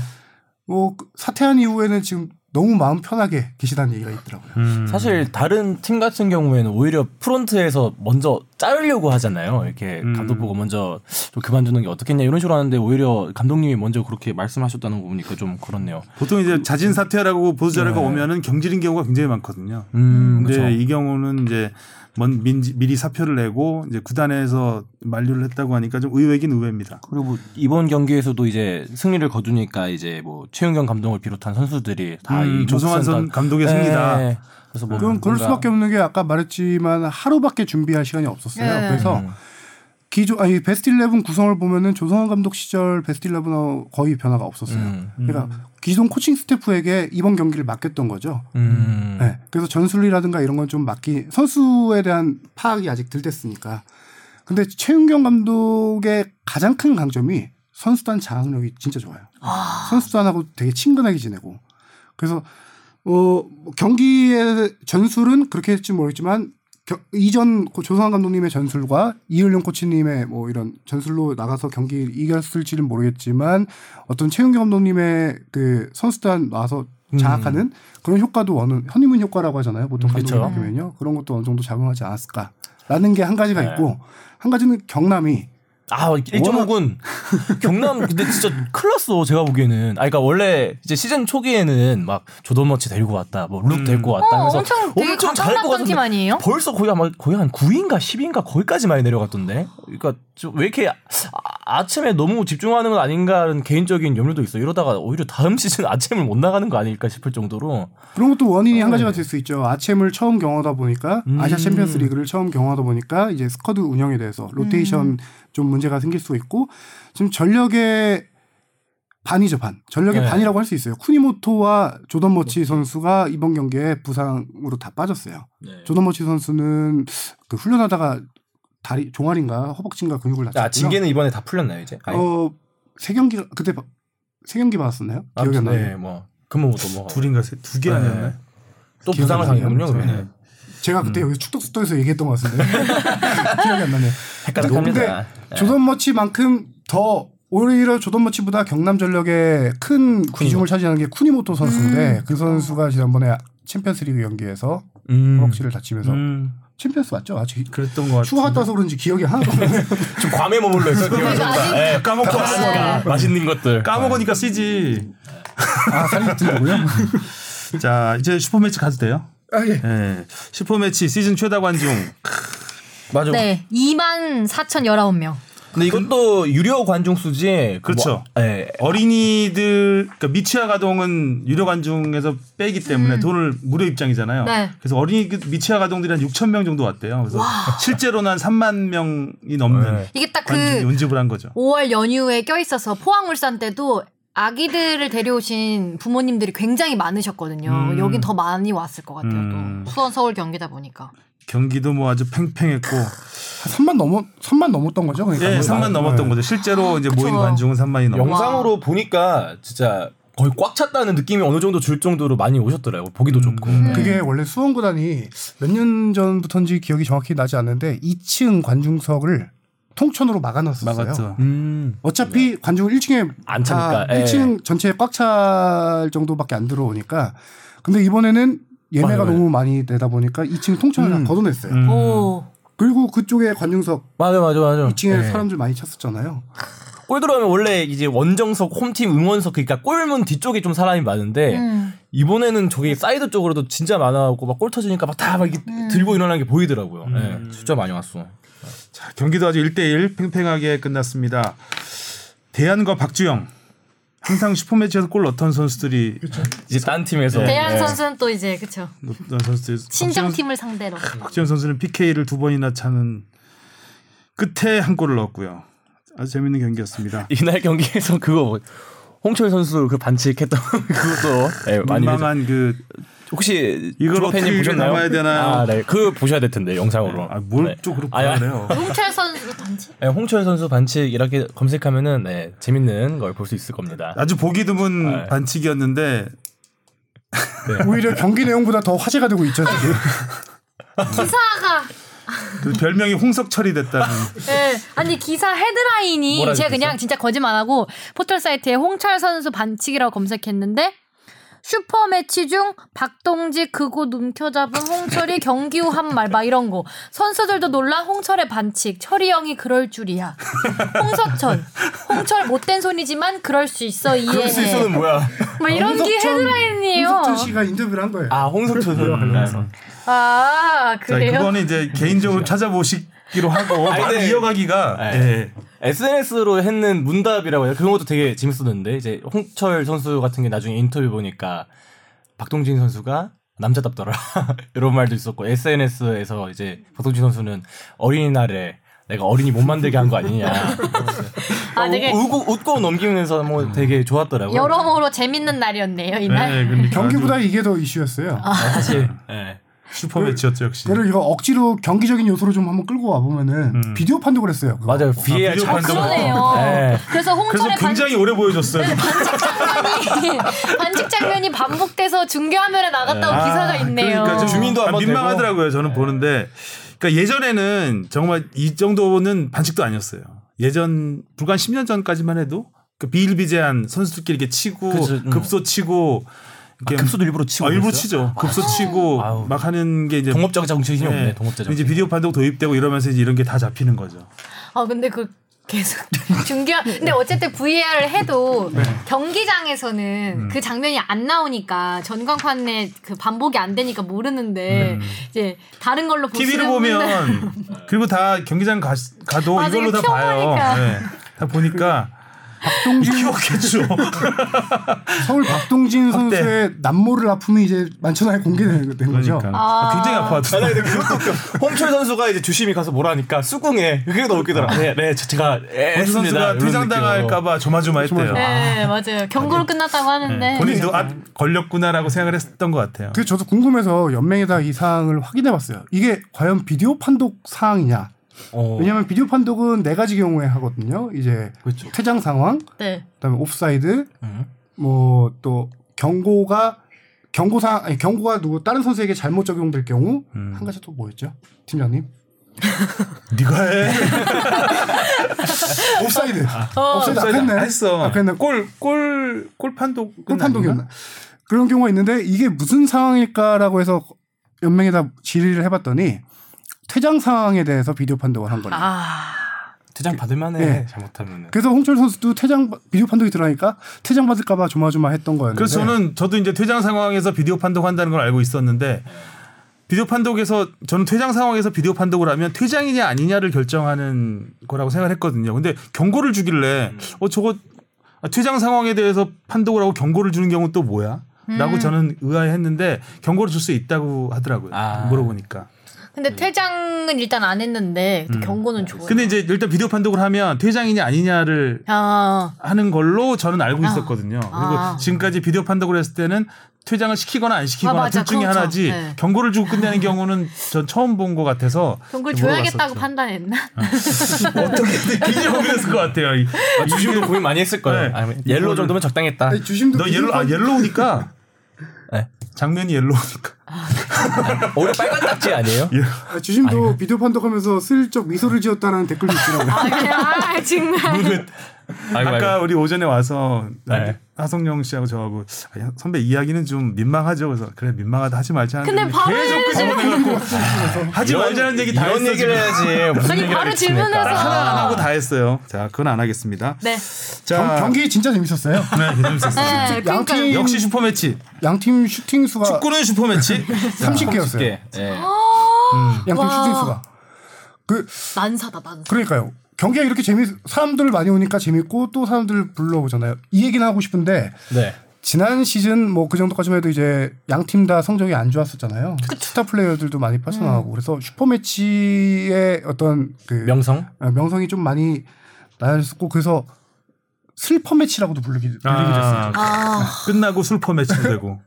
뭐그 사퇴한 이후에는 지금 너무 마음 편하게 계시다는 얘기가 있더라고요. 음. 사실 다른 팀 같은 경우에는 오히려 프론트에서 먼저 자르려고 하잖아요. 이렇게 음. 감독 보고 먼저 좀 그만두는 게 어떻겠냐 이런 식으로 하는데 오히려 감독님이 먼저 그렇게 말씀하셨다는 거 보니까 좀 그렇네요. 보통 이제 자진 사퇴라고 보수 자료가 네. 오면은 경질인 경우가 굉장히 많거든요. 음, 근데 그렇죠. 이 경우는 이제 먼 민, 미리 사표를 내고 이제 구단에서 만류를 했다고 하니까 좀 의외긴 의외입니다. 그리고 뭐 이번 경기에서도 이제 승리를 거두니까 이제 뭐 최윤경 감독을 비롯한 선수들이 다 음, 이 조성환 선 감독의 승리다. 네. 그래서 뭐 그건 그럴 수밖에 없는 게 아까 말했지만 하루밖에 준비할 시간이 없었어요. 네. 그래서 음. 기존 아니 베스트 11 구성을 보면은 조성환 감독 시절 베스트 11은 거의 변화가 없었어요. 음. 그러니까 기존 코칭 스태프에게 이번 경기를 맡겼던 거죠. 음. 네. 그래서 전술이라든가 이런 건 좀 맡기 선수에 대한 파악이 아직 덜 됐으니까. 근데 최윤경 감독의 가장 큰 강점이 선수단 장악력이 진짜 좋아요. 선수단하고 되게 친근하게 지내고. 그래서 어 경기의 전술은 그렇게 할지 모르겠지만 겨- 이전 고- 조성환 감독님의 전술과 이을용 코치님의 뭐 이런 전술로 나가서 경기 이겼을지는 모르겠지만 어떤 최윤경 감독님의 그 선수단 나와서 장악하는 그런 효과도 어느 현미문 효과라고 하잖아요. 보통 감독이 그쵸. 바뀌면요. 그런 것도 어느 정도 작용하지 않았을까라는 게 한 가지가 네. 있고 한 가지는 경남이 아, 1.5군 경남 근데 진짜 큰일 났어. 제가 보기에는. 아 그러니까 원래 이제 시즌 초기에는 막 조던머치 데리고 왔다. 뭐룩 데리고 왔다. 어, 하면서 엄청 되게 가까웠던 팀 아니에요? 벌써 거의 아마 거의 한 9위인가 10위인가 거기까지 많이 내려갔던데. 그러니까 좀왜 이렇게 아챔에 너무 집중하는 건 아닌가라는 개인적인 염려도 있어. 이러다가 오히려 다음 시즌 아챔을 못 나가는 거 아닐까 싶을 정도로. 그런 것도 원인이 한 네. 가지가 될 수 있죠. 아챔을 처음 경험하다 보니까 음. 아시아 챔피언스 리그를 처음 경험하다 보니까 이제 스쿼드 운영에 대해서 로테이션 좀 문제가 생길 수 있고 지금 전력의 반이죠 반. 전력의 네. 반이라고 할 수 있어요. 쿠니모토와 조던 머치 선수가 이번 경기에 부상으로 다 빠졌어요. 조던 머치 선수는 그 훈련하다가 다리 종아리인가 허벅지인가 근육을 다쳤고요. 아 징계는 이번에 다 풀렸나요 이제? 아니, 어세 경기 그때 바- 세 경기 받았었나요? 기억이 안 나요. 네, 뭐 금은 못 넘어가. 둘인가 두개 아니었나요? 또 기억이 부상을. 당했군요. 네. 그러면 제가 그때 여기 축덕수도에서 얘기했던 것 같은데 기억이 안 나네요. 헷갈립니다. 조던머치만큼 더 오히려 조던머치보다 경남전력의 큰 비중을 차지하는 게 쿠니모토 선수인데 그 선수가 지난번에 챔피언스리그 경기에서 음. 허벅지를 다치면서 음, 챔피언스 맞죠? 아직 그랬던 것 같아요. 휴가 갔다 와서 그런지 기억이 하나도. 좀 괌에 머물러 있어요. 아직- 예, 까먹고 왔어. 맛있는 것들. 까먹으니까 쓰지. 아 살이 찐다고요? 자 이제 슈퍼매치 가도 돼요? 아, 예. 예. 슈퍼매치 시즌 최다 관중. 맞아. 네, 2만 4,019명. 근데 이것도 유료 관중 수지. 그 그렇죠. 뭐, 예. 어린이들 그러니까 미취학 아동은 유료 관중에서 빼기 때문에 돈을 무료 입장이잖아요. 음. 네. 그래서 어린이 그 미취학 아동들이 한 6천 명 정도 왔대요. 그래서 실제로는 한 3만 명이 넘는 네. 이게 딱그 운집을 한 거죠. 5월 연휴에 껴 있어서 포항 울산 때도 아기들을 데려오신 부모님들이 굉장히 많으셨거든요. 음. 여긴 더 많이 왔을 것 같아요. 음. 또 수원 서울 경기다 보니까. 경기도 뭐 아주 팽팽했고 한 3만 넘어 3만 넘었던 거죠. 그러니까 예, 뭐 3만 나- 넘었던 네. 거죠. 실제로 이제 모인 그쵸. 관중은 3만이 넘었 영상으로 보니까 진짜 거의 꽉 찼다는 느낌이 어느 정도 줄 정도로 많이 오셨더라고. 보기도 좋고. 음. 네. 그게 원래 수원 구단이 몇 년 전부터인지 기억이 정확히 나지 않는데 2층 관중석을 통천으로 막아놨었어요. 막았죠. 음. 어차피 관중을 1층에 안 차니까, 예. 1층 전체에 꽉 찰 정도밖에 안 들어오니까 근데 이번에는 예매가 맞아요. 너무 많이 되다 보니까 2층 통천을 다 걷어냈어요. 음. 오. 그리고 그쪽에 관중석 맞아, 맞아, 맞아. 2층에 예. 사람들 많이 찼었잖아요. 골 들어오면 원래 이제 원정석 홈팀 응원석 그러니까 골문 뒤쪽에 좀 사람이 많은데 음. 이번에는 저기 사이드 쪽으로도 진짜 많아갖고 막 골 터지니까 막 다막 이렇게 음. 들고 일어나는 게 보이더라고요. 예, 진짜 많이 왔어. 자, 경기도 아주 1대1 팽팽하게 끝났습니다. 대한과 박주영. 항상 슈퍼매치에서 골 넣던 선수들이 이제 딴 팀에서 대한 예. 선수는 또 이제 그쵸. 친정 박주영- 팀을 상대로. 박지현 선수는 PK를 두 번이나 차는 끝에 한 골을 넣었고요. 아주 재밌는 경기였습니다. 이날 경기에서 그거 뭐 홍철 선수 그 반칙했던 그것도 예, 많이 민망한 그 혹시 이걸 어떻게 보셨나요? 담아야 되나요? 아, 네. 그거 보셔야 될 텐데 영상으로. 아, 뭘 네. 또 그렇게 아니. 말해요. 홍철 선수 단지? 네, 홍철 선수 반칙 이렇게 검색하면은 네, 재밌는 걸 볼 수 있을 겁니다. 아주 보기 드문 네. 반칙이었는데 오히려 경기 내용보다 더 화제가 되고 있죠 지금. 기사가 그 별명이 홍석철이 됐다는 예. 아니 기사 헤드라인이 제가 그랬어? 그냥 진짜 거짓 안 하고 포털 사이트에 홍철 선수 반칙이라고 검색했는데 슈퍼 매치 중 박동지 그곳 움켜잡은 홍철이 경기 후 한 말 막 이런 거 선수들도 놀라 홍철의 반칙 철이 형이 그럴 줄이야 홍석천 홍철 못된 손이지만 그럴 수 있어 이해해 그럴 수 있어는 뭐야? 뭐 이런 게 홍석천- 헤드라인이에요 홍석천 씨가 인터뷰를 한 거예요. 아 홍석천 선수. 네. 아 자, 그래요 그거는 이제 개인적으로 찾아보시 기로 하고 말을 근데- 이어가기가 네. 예. SNS로 했는 문답이라고 해요. 그런 것도 되게 재밌었는데 이제 홍철 선수 같은 게 나중에 인터뷰 보니까 박동진 선수가 남자답더라 이런 말도 있었고 SNS에서 이제 박동진 선수는 어린이날에 내가 어린이 못 만들게 한 거 아니냐. 아 되게 웃고, 웃고 넘기면서 뭐 되게 좋았더라고요. 여러모로 재밌는 날이었네요 이날 네, 그러니까 경기보다 이게 더 이슈였어요. 아, 사실. 예. 슈퍼 매치였죠 역시. 그를 이거 억지로 경기적인 요소로 좀 한번 끌고 와 보면은 음. 비디오 판독을 했어요. 그거. 맞아요. VAR 비디오 잘 판독. 그러네요 네. 그래서 그래서 홍철의 굉장히 오래 보여줬어요. 반칙 장면이 반칙 장면이 반복돼서 중계 화면에 나갔다고 기사가 있네요. 그러니까 좀 주민도 아, 민망하더라고요. 저는 보는데. 그러니까 예전에는 정말 이 정도는 반칙도 아니었어요. 예전 불과 한 10년 전까지만 해도 그 비일비재한 선수들끼리 이렇게 치고 그치, 음. 급소 치고 이 렇게 급소도 일부러 치고 아, 일부러? 치죠. 급소 치고 아우. 막 하는 게 이제 동업자 정신이 예. 없네. 동업자 정신. 이제 비디오 판독 도입되고 이러면서 이제 이런 게 다 잡히는 거죠. 아 근데 그 계속 중계 근데 어쨌든 VAR을 해도 경기장에서는 그 장면이 안 나오니까 전광판에 그 반복이 안 되니까 모르는데 이제 다른 걸로 TV를 보면 그리고 다 경기장 가, 가도 맞아요. 이걸로 다 봐요. 네. 다 보니까 박동진 키웠겠죠. 서울 박동진 선수의 남모를 아픔이 이제 만천하에 공개된. 그러니까 아. 굉장히 아파하더라고요. 근데 그것도. 홍철 선수가 이제 주심이 가서 뭐라니까 수긍해. 그게 너무 웃기더라. 네, 네, 저- 제가 했습니다. 선수가 퇴장당할까봐 조마조마했대요. 네 맞아요 경고로 끝났다고 하는데 네. 본인도 아 걸렸구나라고 생각을 했던 것 같아요. 그래서 저도 궁금해서 연맹에다 이 사항을 확인해봤어요. 이게 과연 비디오 판독 사항이냐? 어, 왜냐하면 비디오 판독은 네 가지 경우에 하거든요. 이제 그렇죠. 퇴장 상황, 네 그다음에 옵사이드, 음. 뭐또 경고가 경고사 아니 경고가 누구 다른 선수에게 잘못 적용될 경우 음. 한 가지 또 뭐였죠, 팀장님? 네가 해. 옵사이드. 어. 옵사이드 아까 했네. 했어. 아까 했네. 골골 골 판독 골 판독이었나? 그런 경우가 있는데 이게 무슨 상황일까라고 해서 연맹에다 질의를 해봤더니 퇴장 상황에 대해서 비디오 판독을 한 거예요. 아 퇴장 받을 만해. 네. 잘못하면은. 그래서 홍철 선수도 퇴장 비디오 판독이 들어가니까 퇴장 받을까봐 조마조마했던 거였는데. 그래서 저는 저도 이제 퇴장 상황에서 비디오 판독한다는 걸 알고 있었는데 비디오 판독에서 저는 퇴장 상황에서 비디오 판독을 하면 퇴장이냐 아니냐를 결정하는 거라고 생각했거든요. 근데 경고를 주길래 어 저거 아, 퇴장 상황에 대해서 판독을 하고 경고를 주는 경우는 또 뭐야? 라고 저는 의아해했는데 경고를 줄 수 있다고 하더라고요. 아. 물어보니까. 근데 퇴장은 일단 안 했는데 경고는 줘요. 음. 근데 이제 일단 비디오 판독을 하면 퇴장이냐 아니냐를 아, 하는 걸로 저는 알고 있었거든요. 그리고 아. 지금까지 비디오 판독을 했을 때는 퇴장을 시키거나 안 시키거나 아. 둘 중에 그렇죠. 하나지 네. 경고를 주고 끝내는 경우는 전 처음 본 것 같아서 경고를 좀 줘야겠다고. 판단했나? 어떻게 굉장히 고민했을 것 같아요. 이- 아, 주심도 고민 많이 했을 거예요. 네. 아, 옐로 정도면 적당했다. 아니, 주심도 너 옐로 아 옐로우니까 네. 장면이 옐로우니까 오히려 빨간 딱지 아니에요? 아, 주심도 비디오 판독하면서 슬쩍 미소를 지었다는 댓글도 있더라고요. 아. 아, 정말. 아이고, 아까 아이고. 우리 오전에 와서 네. 하성영 씨하고 저하고 아, 선배 이야기는 좀 민망하죠. 그래서 그래 민망하다 하지 말자. 근데 하는데 바로 계속 끄집어내갖고 하지 이런- 말자는 얘기 다 이런 했어. 얘기를. 해야지. 무슨 아니, 바로? 질문해서. 하나 안 하고 다 했어요. 자, 그건 안 하겠습니다. 네. 자, 경, 경기 진짜 재밌었어요. 네, 재밌었어요. 네, 그러니까 양팀 역시 슈퍼매치. 양팀 슈팅 수가 축구는 슈퍼매치. 30개였어요. 예. 양팀 와. 슈팅 수가. 그 만사다 만사. 그러니까요. 경기가 이렇게 재미 사람들 많이 오니까 재밌고 또 사람들 불러오잖아요. 이 얘기는 하고 싶은데 네. 지난 시즌 뭐 그 정도까지만 해도 이제 양 팀 다 성적이 안 좋았었잖아요. 스타 플레이어들도 많이 빠져나가고 그래서 슈퍼 매치의 어떤 그 명성? 어, 명성이 좀 많이 낮았었고 그래서 슬퍼 매치라고도 불리기, 불리게 됐어요. 아, 아, 끝나고 술퍼 매치도 되고.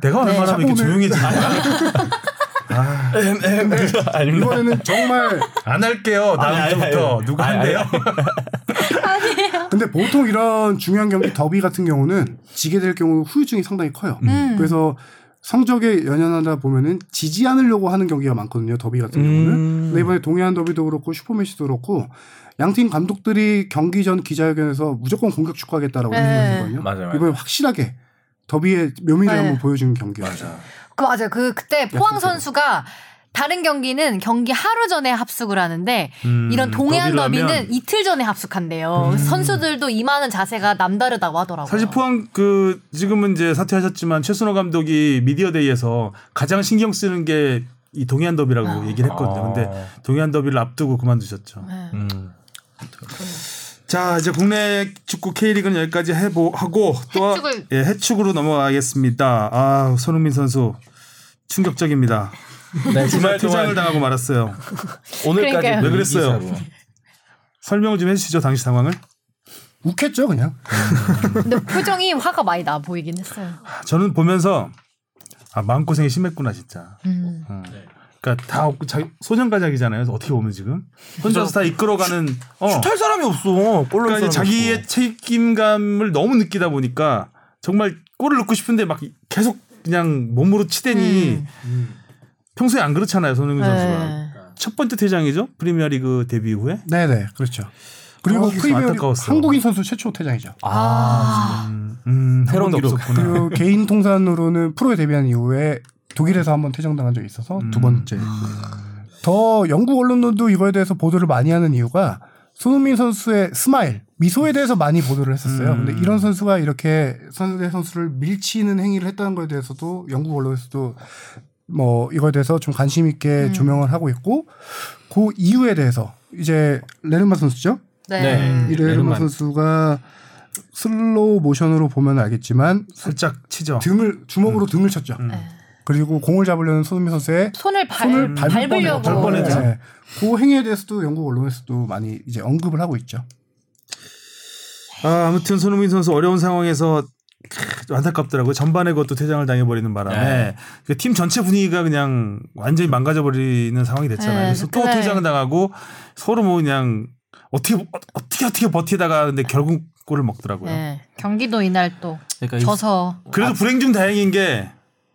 내가 얼마나 자꾸 이렇게 조용해지냐. 이번에는 정말 안 할게요. 다음 주부터 아니. 누가 아니, 한대요? 근데 보통 이런 중요한 경기 더비 같은 경우는 지게 될 경우 후유증이 상당히 커요. 음. 그래서 성적에 연연하다 보면은 지지 않으려고 하는 경기가 많거든요. 더비 같은 경우는. 음. 근데 이번에 동해안 더비도 그렇고 슈퍼매치도 그렇고 양팀 감독들이 경기 전 기자회견에서 무조건 공격 축구하겠다라고 네. 했거든요. 맞아요, 맞아요. 이번에 확실하게 더비의 묘미를 네. 한번 보여준 경기였죠. 그 맞아요. 그 그때 포항 선수가 다른 경기는 경기 하루 전에 합숙을 하는데 음, 이런 동해안 더비는 하면- 이틀 전에 합숙한대요. 선수들도 임하는 자세가 남다르다고 하더라고요. 사실 포항 그 지금은 이제 사퇴하셨지만 최순호 감독이 미디어데이에서 가장 신경 쓰는 게 이 동해안 더비라고 얘기를 했거든요. 아. 근데 동해안 더비를 앞두고 그만두셨죠. 네. 음. 자 이제 국내 축구 K리그는 여기까지 해보 하고 또 해축을- 예, 해축으로 넘어가겠습니다. 아 손흥민 선수 충격적입니다. 네, 주말 퇴장을 당하고 말았어요. 오늘까지 그러니까요. 왜 그랬어요? 설명을 좀 해주시죠 당시 상황을. 욱했죠 그냥. 근데 표정이 화가 많이 나 보이긴 했어요. 저는 보면서 아 마음 고생이 심했구나 진짜. 음. 어. 그러니까 다 자기 소년가작이잖아요. 어떻게 보면 지금 혼자서 다 이끌어가는. 어. 슛할 사람이 없어. 골 그러니까 이제 자기의 책임감을 너무 느끼다 보니까 정말 골을 넣고 싶은데 막 계속 그냥 몸으로 치대니 평소에 안 그렇잖아요 손흥민 선수가. 네. 첫 번째 퇴장이죠 프리미어리그 데뷔 이후에. 네네 그렇죠. 그리고 아, 그래서 프리미어 안타까웠어. 한국인 선수 최초 퇴장이죠. 아, 음, 한 새로운 기록. 없었구나. 그리고 개인 통산으로는 프로에 데뷔한 이후에 독일에서 한번 퇴장당한 적이 있어서 두 번째. 더 영국 언론들도 이거에 대해서 보도를 많이 하는 이유가 손흥민 선수의 스마일, 미소에 대해서 많이 보도를 했었어요. 음. 근데 이런 선수가 이렇게 선수의 선수를 밀치는 행위를 했다는 거에 대해서도 영국 언론에서도 뭐 이거에 대해서 좀 관심 있게 조명을 하고 있고 그 이유에 대해서 이제 레르마 선수죠. 네. 네. 이 레르마 레르마. 선수가 슬로우 모션으로 보면 알겠지만 살짝 치죠. 등을 주먹으로 등을 쳤죠. 네. 그리고 공을 잡으려는 손흥민 선수의 손을 발, 손을 밟을 밟으려고. 뻔했죠. 네. 그 행위에 대해서도 영국 언론에서도 많이 이제 언급을 하고 있죠. 아, 아무튼 손흥민 선수 어려운 상황에서 크, 안타깝더라고요. 전반에 그것도 퇴장을 당해버리는 바람에 네. 그팀 전체 분위기가 그냥 완전히 망가져버리는 상황이 됐잖아요. 네, 그래서 또 네. 퇴장을 당하고 서로 뭐 그냥 어떻게 어- 어떻게 어떻게 버티다가 근데 결국 골을 먹더라고요. 네. 경기도 이날 또 그러니까 이- 져서 그래도 불행 중 다행인 게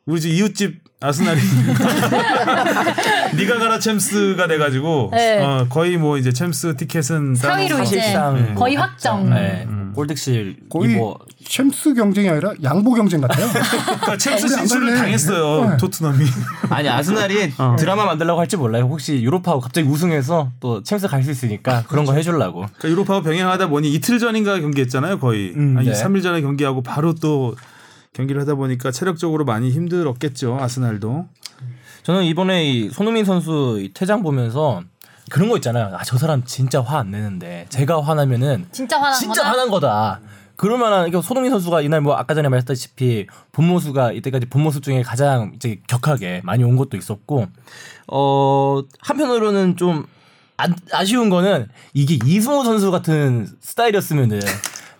우리 집 이웃집 아스날이 니가 가라 챔스가 돼가지고 네. 어, 거의 뭐 이제 챔스 티켓은 4위로 이제 사실상 거의 확정. 네. 음. 골득실 거의 이거 챔스 경쟁이 아니라 양보 경쟁 같아요. 그러니까 챔스 진출을. 당했어요 네. 토트넘이. 아니 아스날이 어. 드라마 만들려고 할지 몰라요. 혹시 유로파하고 갑자기 우승해서 또 챔스 갈 수 있으니까 그런 거 해주려고. 그러니까 유로파와 병행하다 보니 이틀 전인가 경기했잖아요 거의 음, 아니 네. 3일 전에 경기하고 바로 또 경기를 하다 보니까 체력적으로 많이 힘들었겠죠 아스날도 저는 이번에 이 손흥민 선수 이 퇴장 보면서 그런 거 있잖아요. 아 저 사람 진짜 화 안 내는데 제가 화나면은 진짜 화난 진짜 거다? 화난 거다. 그러면은 이거 손흥민 선수가 이날 뭐 아까 전에 말했다시피 본 모습가 이때까지 본 모습 중에 가장 이제 격하게 많이 온 것도 있었고 어 한편으로는 좀 아, 아쉬운 거는 이게 이승우 선수 같은 스타일이었으면은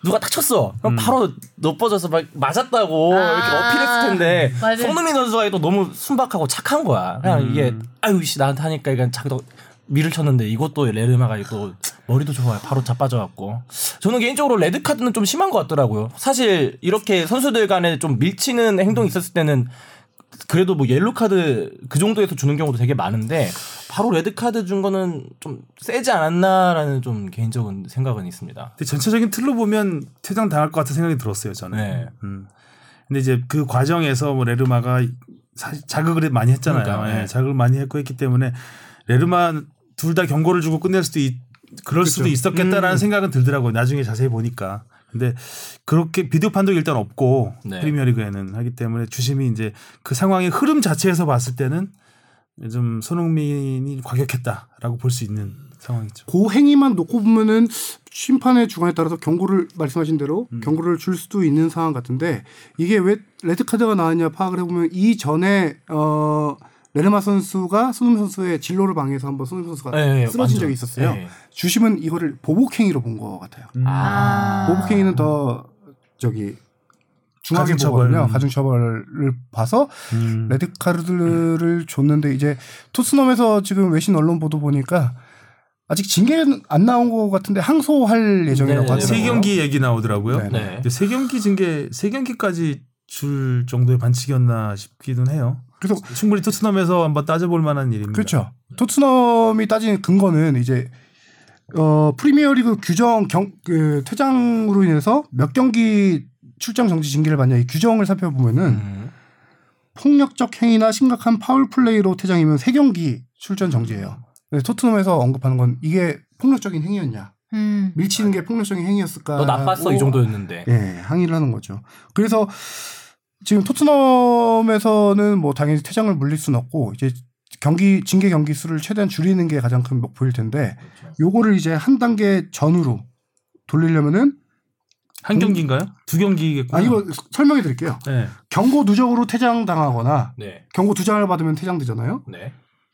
누가 딱 쳤어. 그럼 바로 너빠져서 막 맞았다고 아. 이렇게 어필했을 텐데 맞아요. 손흥민 선수가 또 너무 순박하고 착한 거야. 그냥 이게 아유 씨 나한테 하니까 이건 자기도 밀쳤는데 이것도 레르마가 이거 머리도 좋아요. 바로 자빠져갖고 저는 개인적으로 레드 카드는 좀 심한 것 같더라고요. 사실 이렇게 선수들 간에 좀 밀치는 행동이 있었을 때는 그래도 뭐 옐로 카드 그 정도에서 주는 경우도 되게 많은데 바로 레드 카드 준 거는 좀 세지 않았나라는 좀 개인적인 생각은 있습니다. 근데 전체적인 틀로 보면 퇴장 당할 것 같은 생각이 들었어요 저는. 네. 음. 근데 이제 그 과정에서 뭐 레르마가 사실 자극을 많이 했잖아요. 그러니까요. 예, 네. 자극을 많이 했고 했기 때문에 레르마 둘 다 경고를 주고 끝낼 수도 있, 그럴 수도 있었겠다라는 음. 생각은 들더라고요. 나중에 자세히 보니까. 근데 그렇게 비디오 판독이 일단 없고 네. 프리미어리그에는 하기 때문에 주심이 이제 그 상황의 흐름 자체에서 봤을 때는 좀 손흥민이 과격했다라고 볼 수 있는 상황이죠. 그 행위만 놓고 보면은 심판의 주관에 따라서 경고를 말씀하신 대로 경고를 줄 수도 있는 상황 같은데 이게 왜 레드 카드가 나왔냐 파악을 해보면 이 전에 어 레르마 선수가 손흥민 선수의 진로를 방해해서 한번 손흥민 선수가 네, 네, 쓰러진 완전. 적이 있었어요. 네. 주심은 이거를 보복 행위로 본 것 같아요. 아. 보복 행위는 더 저기 중하게. 보거든요. 가중처벌을 봐서 음. 레드 카드를 줬는데 이제 토트넘에서 지금 외신 언론 보도 보니까 아직 징계는 안 나온 것 같은데 항소할 예정이라고 네, 하더라고요. 세 경기 얘기 나오더라고요. 네. 네. 세 경기 징계 세 경기까지 줄 정도의 반칙이었나 싶기는 해요. 그래서 충분히 토트넘에서 한번 따져볼 만한 일입니다. 그렇죠. 토트넘이 따진 근거는 이제 어 프리미어리그 규정 경, 그 퇴장으로 인해서 몇 경기 출장 정지 징계를 받냐 이 규정을 살펴보면은 음. 폭력적 행위나 심각한 파울 플레이로 퇴장이면 세 경기 출전 정지예요. 토트넘에서 언급하는 건 이게 폭력적인 행위였냐? 음. 밀치는 게 폭력적인 행위였을까? 너 나빴어 이 정도였는데. 예, 항의를 하는 거죠. 그래서 지금 토트넘에서는 뭐 당연히 퇴장을 물릴 수는 없고 이제 경기 징계 경기 수를 최대한 줄이는 게 가장 큰 목표일 텐데 요거를 이제 한 단계 전으로 돌리려면은 한 경기인가요? 두 경기겠구나. 아 이거 설명해 드릴게요. 네. 경고 누적으로 퇴장 당하거나 네. 경고 두 장을 받으면 퇴장되잖아요. 네.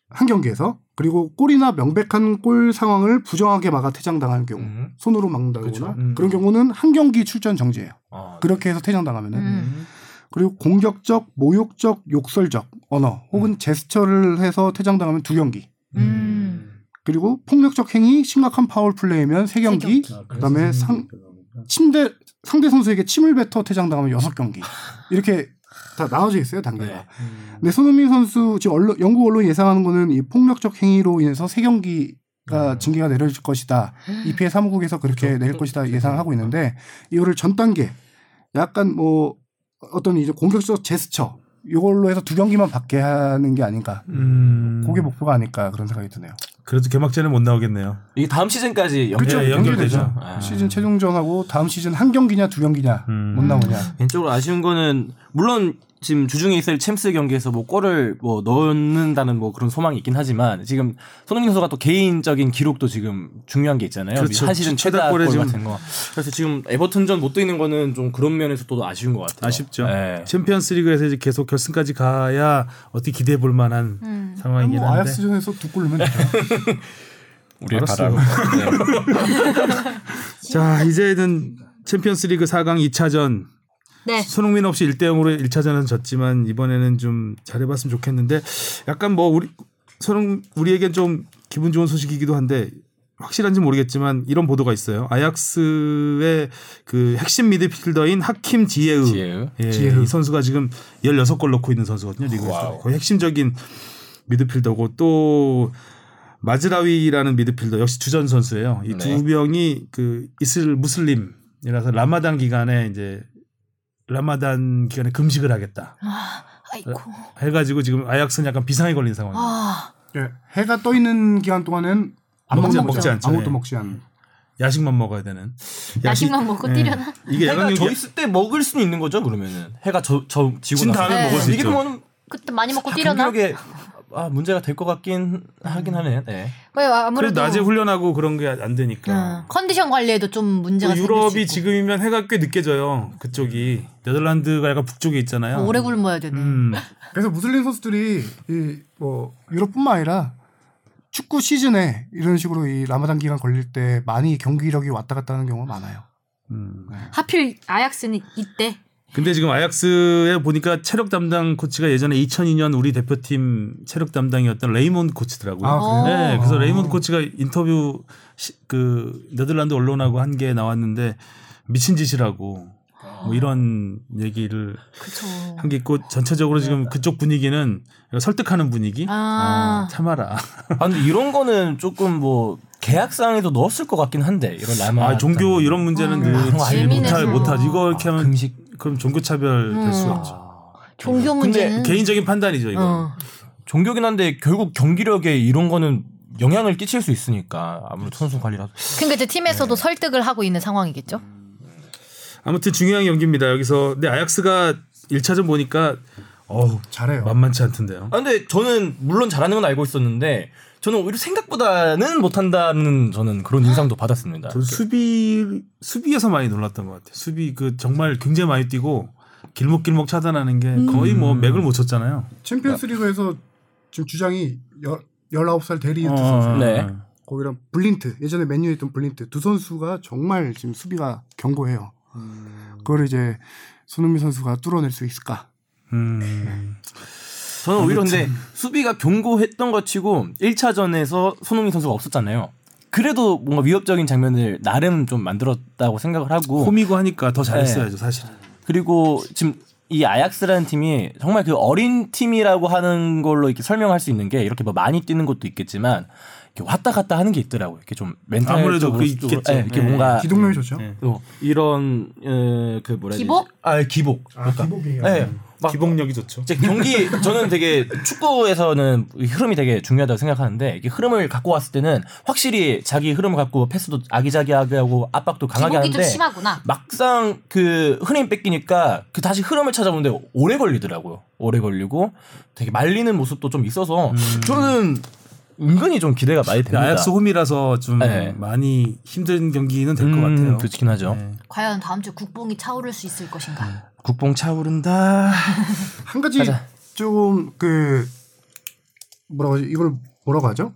한 경기에서 그리고 골이나 명백한 골 상황을 부정하게 막아 퇴장당하는 경우 음. 손으로 막는다거나 그쵸. 음. 그런 경우는 한 경기 출전 정지예요. 어. 그렇게 해서 퇴장당하면은 음. 그리고 공격적, 모욕적, 욕설적 언어 혹은 제스처를 해서 퇴장당하면 두 경기. 음. 그리고 폭력적 행위, 심각한 파울 플레이면 세 경기. 그다음에 상 침대 상대 선수에게 침을 뱉어 퇴장당하면 여섯 경기. 이렇게 다 나눠져 있어요 단계가. 네. 근데 손흥민 선수 지금 언론, 영국 언론이 예상하는 거는 이 폭력적 행위로 인해서 세 경기 가 징계가 내려질 것이다. EPA 사무국에서 그렇게 내릴 것이다 예상하고 있는데 이거를 전 단계 약간 뭐 어떤 이제 공격적 제스처 이걸로 해서 두 경기만 받게 하는 게 아닌가. 음. 그게 목표가 아닐까 그런 생각이 드네요. 그래도 개막전에 못 나오겠네요. 이게 다음 시즌까지 그렇죠. 연결 예, 연결되죠. 아. 시즌 최종전하고 다음 시즌 한 경기냐 두 경기냐 음. 못 나오냐. 개인적으로 아쉬운 거는 물론 지금 주중에 있을 챔스 경기에서 뭐 골을 뭐 넣는다는 뭐 그런 소망이 있긴 하지만 지금 손흥민 선수가 또 개인적인 기록도 지금 중요한 게 있잖아요. 그렇죠. 한 시즌 최다 골 같은 거. 그래서 지금 에버튼전 못 뛰는 거는 좀 그런 면에서 또 아쉬운 것 같아요. 아쉽죠. 네. 챔피언스리그에서 이제 계속 결승까지 가야 어떻게 기대해 볼 만한 음. 상황이긴 뭐 한데. 아약스전에서 두 골 넣으면 알았어요. 바라고. 자, 이제는 챔피언스리그 4강 2차전 네. 손흥민 없이 1대 0으로 1차전은 졌지만 이번에는 좀 잘해봤으면 좋겠는데 약간 뭐 우리 손흥 우리에겐 좀 기분 좋은 소식이기도 한데 확실한지 모르겠지만 이런 보도가 있어요. 아약스의 그 핵심 미드필더인 하킴 지예흐. 지예흐. 예, 지예흐. 이 선수가 지금 16골 넣고 있는 선수거든요. 리그에서. 와우. 거의 핵심적인 미드필더고 또 마즈라위라는 미드필더 역시 주전 선수예요. 이두 네. 명이 그 이슬 무슬림이라서 라마단 기간에 이제 라마단 기간에 금식을 하겠다. 아, 아이고. 해가지고 지금 아약스는 약간 비상에 걸린 상황이에요. 아. 예, 해가 떠 있는 기간 동안은 안 먹지- 먹지. 않죠. 아무것도 예. 먹지 않는. 야식만 먹어야 되는. 야식 만 먹고 예. 뛰려나? 이게 해가 져 있을 때 먹을 수는 있는 거죠 그러면은 해가 저, 저 지고 진 나서. 다음에 네. 먹을 수 이게 있죠. 그러면 그때 많이 먹고 다 뛰려나? 아, 문제가 될 것 같긴 하긴 하네. 네. 왜 아무래도 그래도 낮에 훈련하고 그런 게 안 되니까. 어, 컨디션 관리에도 좀 문제가 수 유럽이 있고. 지금이면 해가 꽤 늦게 져요. 그쪽이 네덜란드가 약간 북쪽에 있잖아요. 뭐 오래 굶어야 되네. 음. 그래서 무슬림 선수들이 이 뭐 유럽뿐만 아니라 축구 시즌에 이런 식으로 이 라마단 기간 걸릴 때 많이 경기력이 왔다 갔다 하는 경우가 많아요. 음. 하필 아약스는 이때 근데 지금 아약스에 보니까 체력 담당 코치가 예전에 2002년 우리 대표팀 체력 담당이었던 레이몬드 코치더라고요. 아, 그래요? 네, 그래서 레이몬드 코치가 인터뷰 시, 그 네덜란드 언론하고 한 게 나왔는데 미친 짓이라고 뭐 이런 얘기를 그쵸. 한게 있고 전체적으로 지금 그쪽 분위기는 설득하는 분위기. 아. 어, 참아라. 아, 근데 이런 거는 조금 뭐 계약상에도 넣었을 것 같긴 한데 이런 라마. 아, 종교 이런 문제는 늘 그런 거 지금 예민해서. 못할 못하지. 이거 이렇게 하면 금식. 그럼 종교 차별 될 수가 음. 없죠. 종교 근데 문제는 개인적인 판단이죠, 이거. 어. 종교긴 한데 결국 경기력에 이런 거는 영향을 끼칠 수 있으니까 아무래도 선수 관리라도. 그러니까 이제 팀에서도 설득을 하고 있는 상황이겠죠. 아무튼 중요한 경기입니다. 여기서 근데 아약스가 1차전 보니까 어우 잘해요. 만만치 않던데요. 아 근데 저는 물론 잘하는 건 알고 있었는데 저는 오히려 생각보다는 못한다는 저는 그런 인상도 받았습니다. 저 수비 수비에서 많이 놀랐던 것 같아요. 수비 그 정말 굉장히 많이 뛰고 길목길목 차단하는 게 거의 뭐 맥을 못 쳤잖아요. 챔피언스 리그에서 지금 주장이 열, 19살 데리히트 어, 선수. 네. 거기랑 블린트 예전에 맨유에 있던 블린트 두 선수가 정말 지금 수비가 견고해요. 그걸 이제 손흥민 선수가 뚫어낼 수 있을까? 음. 저는 오히려 근데 수비가 견고했던 것 치고 1차전에서 손흥민 선수가 없었잖아요. 그래도 뭔가 위협적인 장면을 나름 좀 만들었다고 생각을 하고 홈이고 하니까 더 잘했어야죠, 사실. 그리고 지금 이 아약스라는 팀이 정말 그 어린 팀이라고 하는 걸로 이렇게 설명할 수 있는 게 이렇게 뭐 많이 뛰는 것도 있겠지만 이렇게 왔다 갔다 하는 게 있더라고요. 이렇게 좀 멘탈적으로 아무래도 그게 있겠죠. 네, 이렇게 네. 뭔가 기동력이 좋죠. 네. 또 이런 어, 그 뭐라 해야 되지? 기복? 아 기복. 그러니까. 기복이에요. 네. 막 기복력이 좋죠. 이제 경기 저는 되게 축구에서는 이 흐름이 되게 중요하다고 생각하는데 이게 흐름을 갖고 왔을 때는 확실히 자기 흐름을 갖고 패스도 아기자기하게 하고 압박도 강하게 기복이 좀 하는데 심하구나. 막상 그 흐름 뺏기니까 그 다시 흐름을 찾아보는데 오래 걸리더라고요. 오래 걸리고 되게 말리는 모습도 좀 있어서 저는 은근히 좀 기대가 많이 됩니다. 아약스 홈이라서 좀 네. 많이 힘든 경기는 될것 음, 같아요. 그렇긴 하죠. 네. 과연 다음 주 국뽕이 차오를 수 있을 것인가? 국뽕 차오른다. 한 가지 가자. 좀그 뭐라고 하지? 이걸 뭐라고 하죠?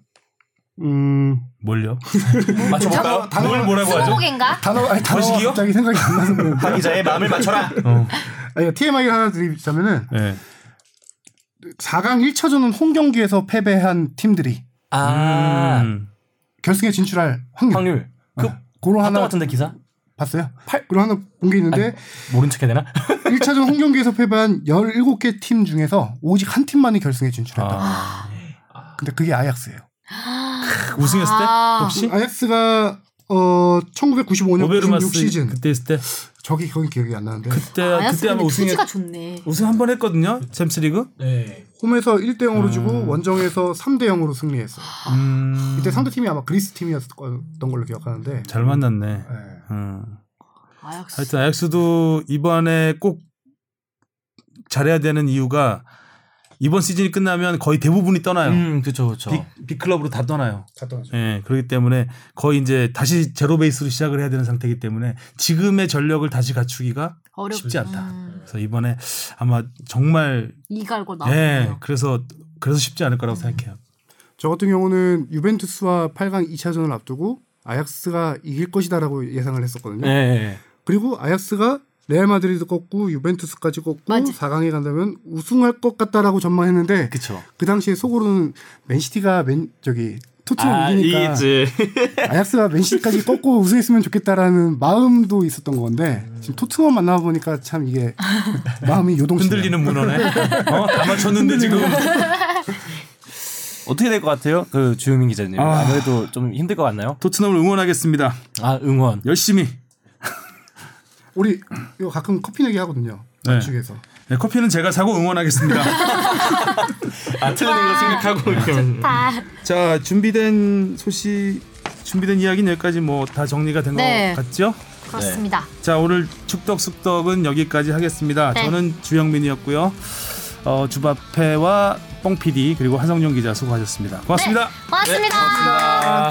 음 뭘요? 맞춰볼까요? 뭘 뭐라고 하죠? 스무고개인가? 단어 아니 단어 거시기요? 갑자기 생각이 안 나서 그런데 기자의 마음을 맞춰라. 아니 TMI 하나 드리자면은 네. 4강 1차전은 홈 경기에서 패배한 팀들이 아 음. 결승에 진출할 확률, 확률. 그 그로 하나 하나 같은데 기사? 봤어요? 그로 하나 본 게 있는데 모른 척 해야 되나? 1차전 홈 경기에서 패배한 17개 팀 중에서 오직 한 팀만이 결승에 진출했다. 아. 근데 그게 아약스예요. 우승했을 때 아. 혹시 아약스가 어 1995년 오베르마스 96 시즌 그때 했을 때 저기 거긴 기억이 안 나는데 그때 아야스 그때 아마 우승 투지가 좋네. 우승 한 번 했거든요. 챔스리그. 네. 홈에서 1대 0으로 지고 음. 원정에서 3대 0으로 승리했어 요. 음. 이때 상대 팀이 아마 그리스 팀이었던 걸로 기억하는데 잘 만났네. 네. 음. 아약스. 하여튼 아약스도 이번에 꼭 잘해야 되는 이유가 이번 시즌이 끝나면 거의 대부분이 떠나요. 음, 그렇죠, 그렇죠. 빅, 빅클럽으로 다 떠나요. 갔다 와죠. 예, 그렇기 때문에 거의 이제 다시 제로 베이스로 시작을 해야 되는 상태이기 때문에 지금의 전력을 다시 갖추기가 어렵 쉽지 않다. 음, 그래서 이번에 아마 정말 이 갈고 예. 그래서 그래서 쉽지 않을 거라고 생각해요. 저 같은 경우는 유벤투스와 8강 2차전을 앞두고 아약스가 이길 것이다라고 예상을 했었거든요. 네. 그리고 아약스가 레알 마드리드 꺾고 유벤투스까지 꺾고 맞아. 4강에 간다면 우승할 것 같다라고 전망했는데 그렇죠. 그 당시에 속으로는 맨시티가 맨 저기 토트넘 이기니까 아약스가 맨시티까지 꺾고 우승했으면 좋겠다라는 마음도 있었던 건데 지금 토트넘 만나 보니까 참 이게 마음이 요동치네요. 흔들리는 문어네. 어, 다 맞췄는데 지금. 어떻게 될 것 같아요? 그 주유민 기자님. 아. 아. 무래도좀 힘들 것 같나요? 토트넘을 응원하겠습니다. 아, 응원. 열심히. 우리 이거 가끔 커피 내기 하거든요. 네. 안축에서. 네, 커피는 제가 사고 응원하겠습니다. 아, 틀린 거 생각하고 이렇게. 다. 자, 준비된 소식, 준비된 이야기는 여기까지 뭐 다 정리가 된것 네. 같죠? 그렇습니다. 자, 오늘 축덕 숙덕은 여기까지 하겠습니다. 네. 저는 주영민이었고요. 어, 주바페와 뻥 PD 그리고 한성용 기자 수고하셨습니다. 고맙습니다. 고맙습니다. 아.